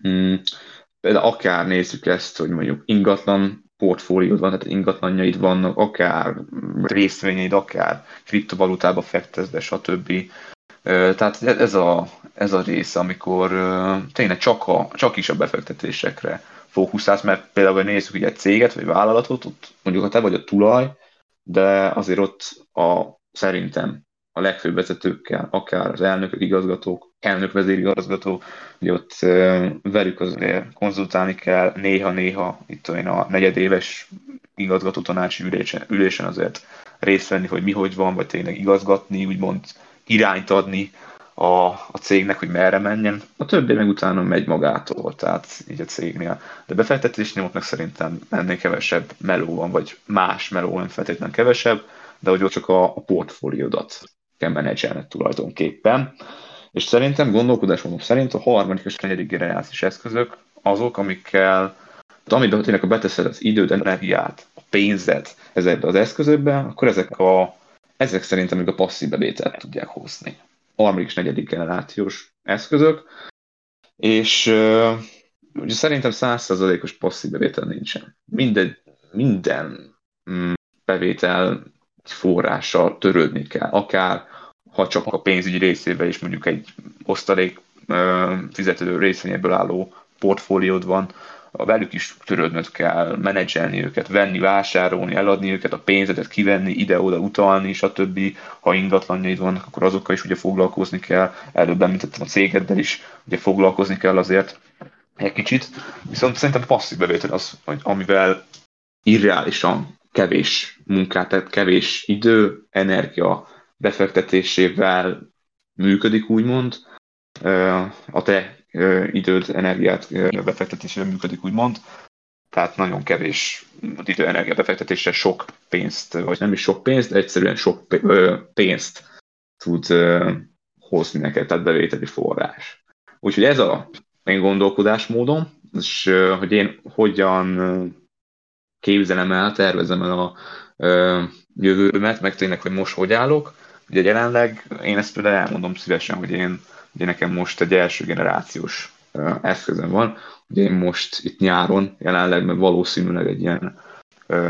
Speaker 2: mm, például akár nézzük ezt, hogy mondjuk ingatlan portfóliód van, tehát ingatlanjaid vannak, akár részvényeid, akár kriptovalutába fektetsz be, stb. Tehát ez a, ez a rész, amikor tényleg csak, a, csak is a befektetésekre fókuszálsz, mert például, hogy nézzük egy céget, vagy vállalatot, ott mondjuk ha te vagy a tulaj, de azért ott a, szerintem a legfőbb vezetőkkel, akár az elnökök, igazgatók, elnök vezérigazgató, hogy ott velük azért konzultálni kell, néha-néha itt olyan a negyedéves igazgató tanácsi ülésen, ülésen azért részt venni, hogy mi hogy van, vagy tényleg igazgatni, úgymond irányt adni a, a cégnek, hogy merre menjen, a többi meg utána megy magától, tehát így a cégnél. De befektetésnél ott meg szerintem ennél kevesebb meló van, vagy más meló nem feltétlenül kevesebb, de hogy ott csak a, a portfóliódat kell menedzselned tulajdonképpen. És szerintem gondolkodásmódom szerint a harmadik és negyedik generációs eszközök azok, amikkel amiben tényleg beteszed az időd, energiát, a pénzed ezekbe az eszközökbe, akkor ezek, a, ezek szerintem még a passzív bevételt tudják hozni. Harmadik és negyedik generációs eszközök, és uh, ugye szerintem százszerzalékos passzív bevétel nincsen. Minden, minden mm, bevétel forrással törődni kell, akár ha csak a pénzügyi részével is mondjuk egy osztalék uh, fizető részvényekből álló portfóliód van, velük is törődnöd kell, menedzselni őket, venni, vásárolni, eladni őket, a pénzedet kivenni, ide-oda utalni, stb. Ha ingatlanjaid vannak, akkor azokkal is ugye foglalkozni kell. Előbb említettem a cégeddel is, ugye foglalkozni kell azért egy kicsit. Viszont szerintem passzív bevétel az, amivel irreálisan kevés munkát, tehát kevés idő, energia befektetésével működik, úgymond. A te időt, energiát befektetésére működik, úgymond. Tehát nagyon kevés idő, energia befektetésre sok pénzt, vagy nem is sok pénzt, egyszerűen sok pénzt tud hozni neked, tehát bevételi forrás. Úgyhogy ez a én gondolkodásmódom, és hogy én hogyan képzelem el, tervezem el a jövőmet, meg tényleg, hogy most hogy állok. Ugye jelenleg én ezt például elmondom szívesen, hogy én Ugye nekem most egy első generációs eszközem van, ugye én most itt nyáron jelenleg, mert valószínűleg egy ilyen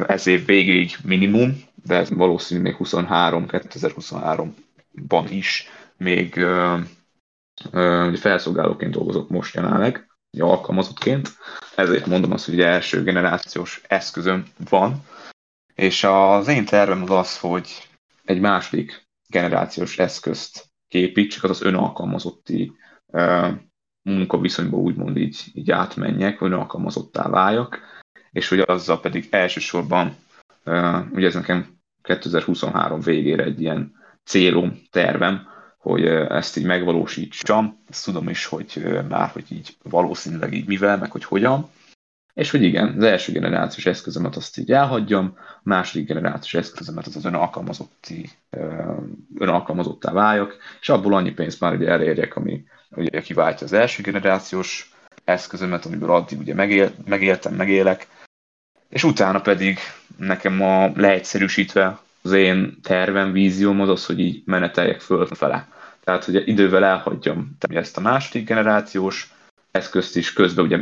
Speaker 2: ez év végéig minimum, de ez valószínű még 23, 2023-ban is még uh, felszolgálóként dolgozok most jelenleg, alkalmazottként, ezért mondom azt, hogy első generációs eszközöm van, és az én tervem az az, hogy egy második generációs eszközt képítsek, az az önalkalmazotti munkaviszonyba úgymond így, így átmenjek, önalkalmazottá váljak, és hogy azzal pedig elsősorban, ugye ez nekem 2023 végére egy ilyen célom, tervem, hogy ezt így megvalósítsam. Ezt tudom is, hogy már, hogy így valószínűleg így mivel, meg hogy hogyan. És hogy igen, az első generációs eszközömet azt így elhagyjam, a második generációs eszközömet az az önalkalmazotti, önalkalmazottá váljak, és abból annyi pénzt már ugye elérjek, ami ugye kiváltja az első generációs eszközömet, amiből addig ugye megél, megéltem, megélek, és utána pedig nekem a leegyszerűsítve az én tervem, vízióm az az, hogy így meneteljek fölfele. Tehát, hogy idővel elhagyjam ezt a második generációs eszközt is, közben ugye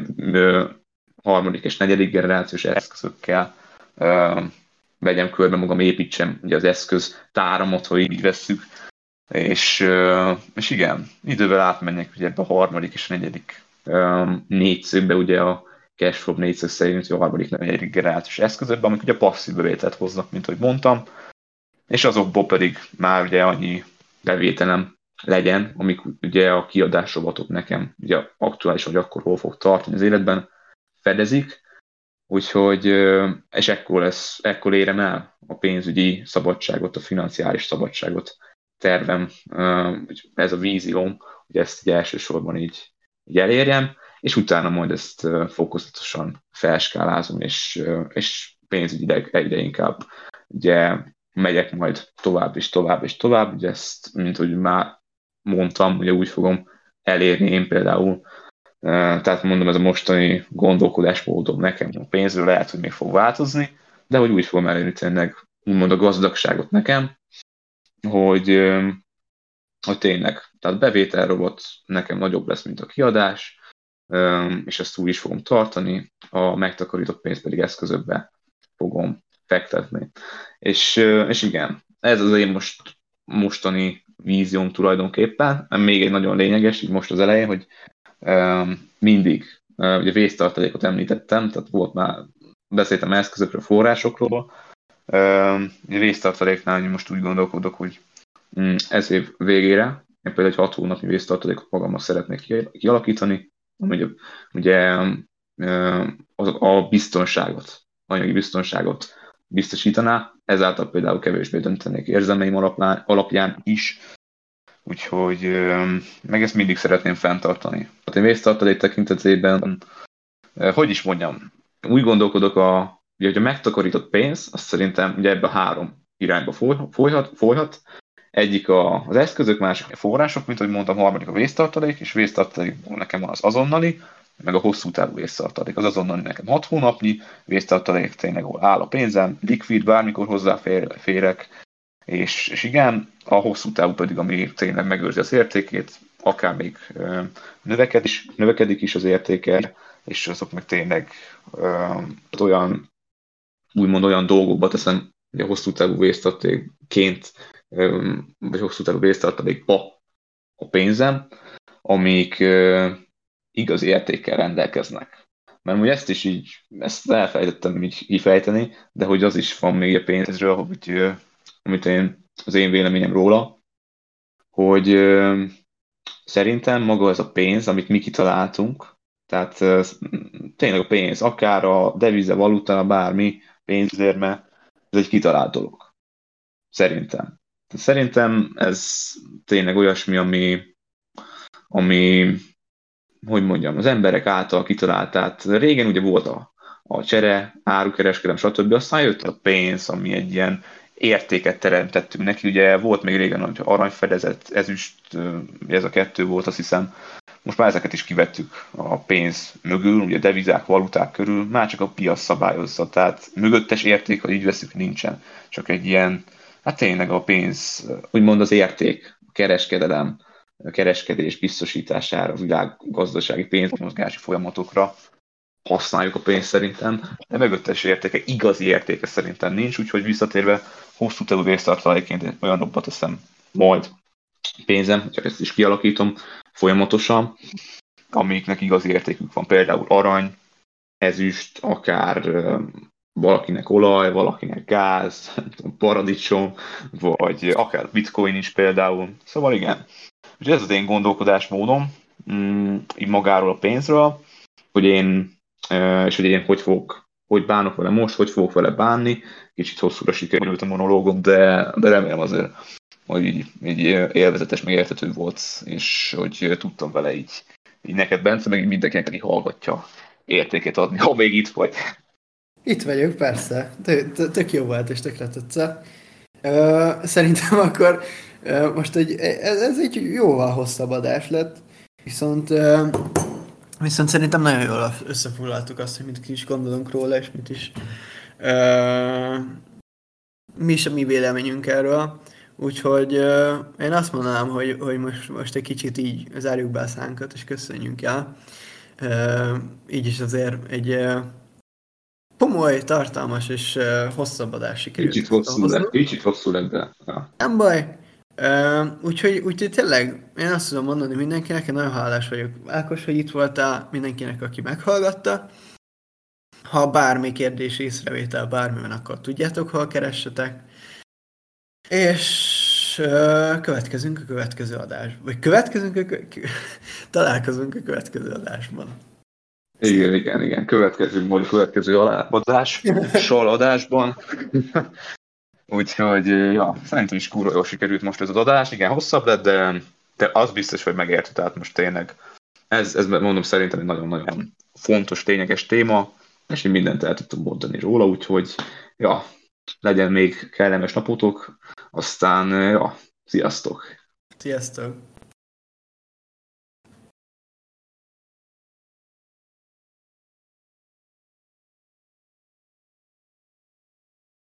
Speaker 2: harmadik és negyedik generációs eszközökkel vegyem körbe magam, építsem ugye az eszköz táramot, ha így vesszük, És, és igen, idővel átmennek ugye ebbe a harmadik és a negyedik négyszögbe, ugye a cashflow négyszög szerint a harmadik, negyedik generációs eszközökbe, amik ugye passzív bevételt hoznak, mint ahogy mondtam, és azokból pedig már ugye annyi bevételem legyen, amik ugye a kiadás robotok nekem ugye aktuális, vagy akkor hol fog tartani az életben, fedezik, úgyhogy, és ekkor, lesz, ekkor érem el a pénzügyi szabadságot, a financiális szabadságot tervem, ez a vízióm, hogy ezt így elsősorban így, így elérjem, és utána majd ezt fokozatosan felskálázom, és, és pénzügyileg egyre inkább ugye megyek majd tovább és tovább és tovább, ugye ezt, mint hogy már mondtam, ugye úgy fogom elérni én például, tehát mondom, ez a mostani gondolkodásmódom nekem a pénzről lehet, hogy még fog változni, de hogy úgy fogom elérni tényleg úgymond a gazdagságot nekem, hogy, hogy tényleg, tehát bevételrobot nekem nagyobb lesz, mint a kiadás, és ezt úgy is fogom tartani, a megtakarított pénzt pedig eszközökbe fogom fektetni. És, és igen, ez az én most mostani vízióm tulajdonképpen, még egy nagyon lényeges, így most az elején, hogy mindig, ugye vésztartalékot említettem, tehát volt már, beszéltem eszközökről, forrásokról, vésztartaléknál most úgy gondolkodok, hogy mm, ez év végére, én például egy hat hónapi vésztartalékot magamnak szeretnék kialakítani, ugye, ugye a biztonságot, anyagi biztonságot biztosítaná, ezáltal például kevésbé döntenék érzelmeim alapján, alapján is, úgyhogy meg ezt mindig szeretném fenntartani. Hát én vésztartalék tekintetében, hogy is mondjam, úgy gondolkodok, a, ugye, hogy a megtakarított pénz, azt szerintem ugye ebbe a három irányba folyhat, folyhat. Egyik a, az eszközök, másik a források, mint ahogy mondtam, harmadik a vésztartalék, és vésztartalék nekem van az azonnali, meg a hosszú távú vésztartalék. Az azonnal nekem 6 hónapnyi vésztartalék, tényleg ahol áll a pénzem, likvid, bármikor hozzáférek, és, és igen, a hosszú távú pedig, ami tényleg megőrzi az értékét, akár még növeked is, növekedik is az értéke, és azok meg tényleg olyan, úgymond olyan dolgokba teszem, hogy a hosszú távú vésztartalékként, vagy hosszú távú vésztartalékba a pénzem, amik igazi értékkel rendelkeznek. Mert ugye ezt is így, ezt elfelejtettem így kifejteni, de hogy az is van még a pénzről, hogy, amit én, az én véleményem róla, hogy szerintem maga ez a pénz, amit mi kitaláltunk, tehát tényleg a pénz, akár a devize, valuta, bármi, pénzérme, ez egy kitalált dolog. Szerintem. Szerintem ez tényleg olyasmi, ami, ami hogy mondjam, az emberek által kitalált, tehát régen ugye volt a, a csere, árukereskedelem, stb. Aztán jött a pénz, ami egy ilyen értéket teremtettünk neki. Ugye volt még régen, hogy aranyfedezet, ezüst, ez a kettő volt, azt hiszem. Most már ezeket is kivettük a pénz mögül, ugye devizák, valuták körül, már csak a piac szabályozza, tehát mögöttes érték, ha így veszük, nincsen. Csak egy ilyen, hát tényleg a pénz, úgymond az érték, a kereskedelem, kereskedés biztosítására, világ gazdasági pénzmozgási folyamatokra használjuk a pénzt szerintem, de mögöttes értéke, igazi értéke szerintem nincs, úgyhogy visszatérve hosszú távú vésztartaléként olyanokba teszem majd pénzem, csak ezt is kialakítom folyamatosan, amiknek igazi értékük van, például arany, ezüst, akár valakinek olaj, valakinek gáz, <laughs> paradicsom, vagy akár bitcoin is például. Szóval igen, és ez az én gondolkodásmódom, mm, így magáról a pénzről, hogy én, és hogy én hogy fogok, hogy bánok vele most, hogy fogok vele bánni. Kicsit hosszúra sikerült a monológom, de, de remélem azért, hogy így, így élvezetes, meg értető volt, és hogy tudtam vele így, így neked, Bence, meg mindenkinek, aki hallgatja, értéket adni, ha még itt vagy.
Speaker 1: Itt vagyok, persze. Tök jó volt, és tökre tetszett. Szerintem <laughs> akkor most egy, ez, ez egy jóval hosszabb adás lett, viszont, viszont szerintem nagyon jól összefoglaltuk azt, hogy mit is gondolunk róla, és mit is mi is a mi véleményünk erről. Úgyhogy én azt mondanám, hogy, hogy most, most egy kicsit így zárjuk be a szánkat, és köszönjünk el. így is azért egy komoly, tartalmas és hosszabb adás sikerült.
Speaker 2: Kicsit hosszú lett, kicsit hosszú lett, de... Ja.
Speaker 1: Nem baj, Uh, úgyhogy, úgyhogy tényleg én azt tudom mondani mindenkinek, én nagyon hálás vagyok Ákos, hogy itt voltál, mindenkinek, aki meghallgatta. Ha bármi kérdés, észrevétel, bármi van, akkor tudjátok, hol keressetek. És uh, következünk a következő adásban. Vagy következünk a kö- <laughs> találkozunk a következő adásban.
Speaker 2: Igen, igen, igen. Következünk majd a következő adás, <laughs> sol adásban. Úgyhogy, ja, szerintem is kurva jól sikerült most ez az adás. Igen, hosszabb lett, de, de az biztos, hogy megérte. Tehát most tényleg ez, ez mondom szerintem egy nagyon-nagyon fontos, tényleges téma, és én mindent el tudtam mondani róla, úgyhogy ja, legyen még kellemes napotok, aztán ja, sziasztok!
Speaker 1: Sziasztok!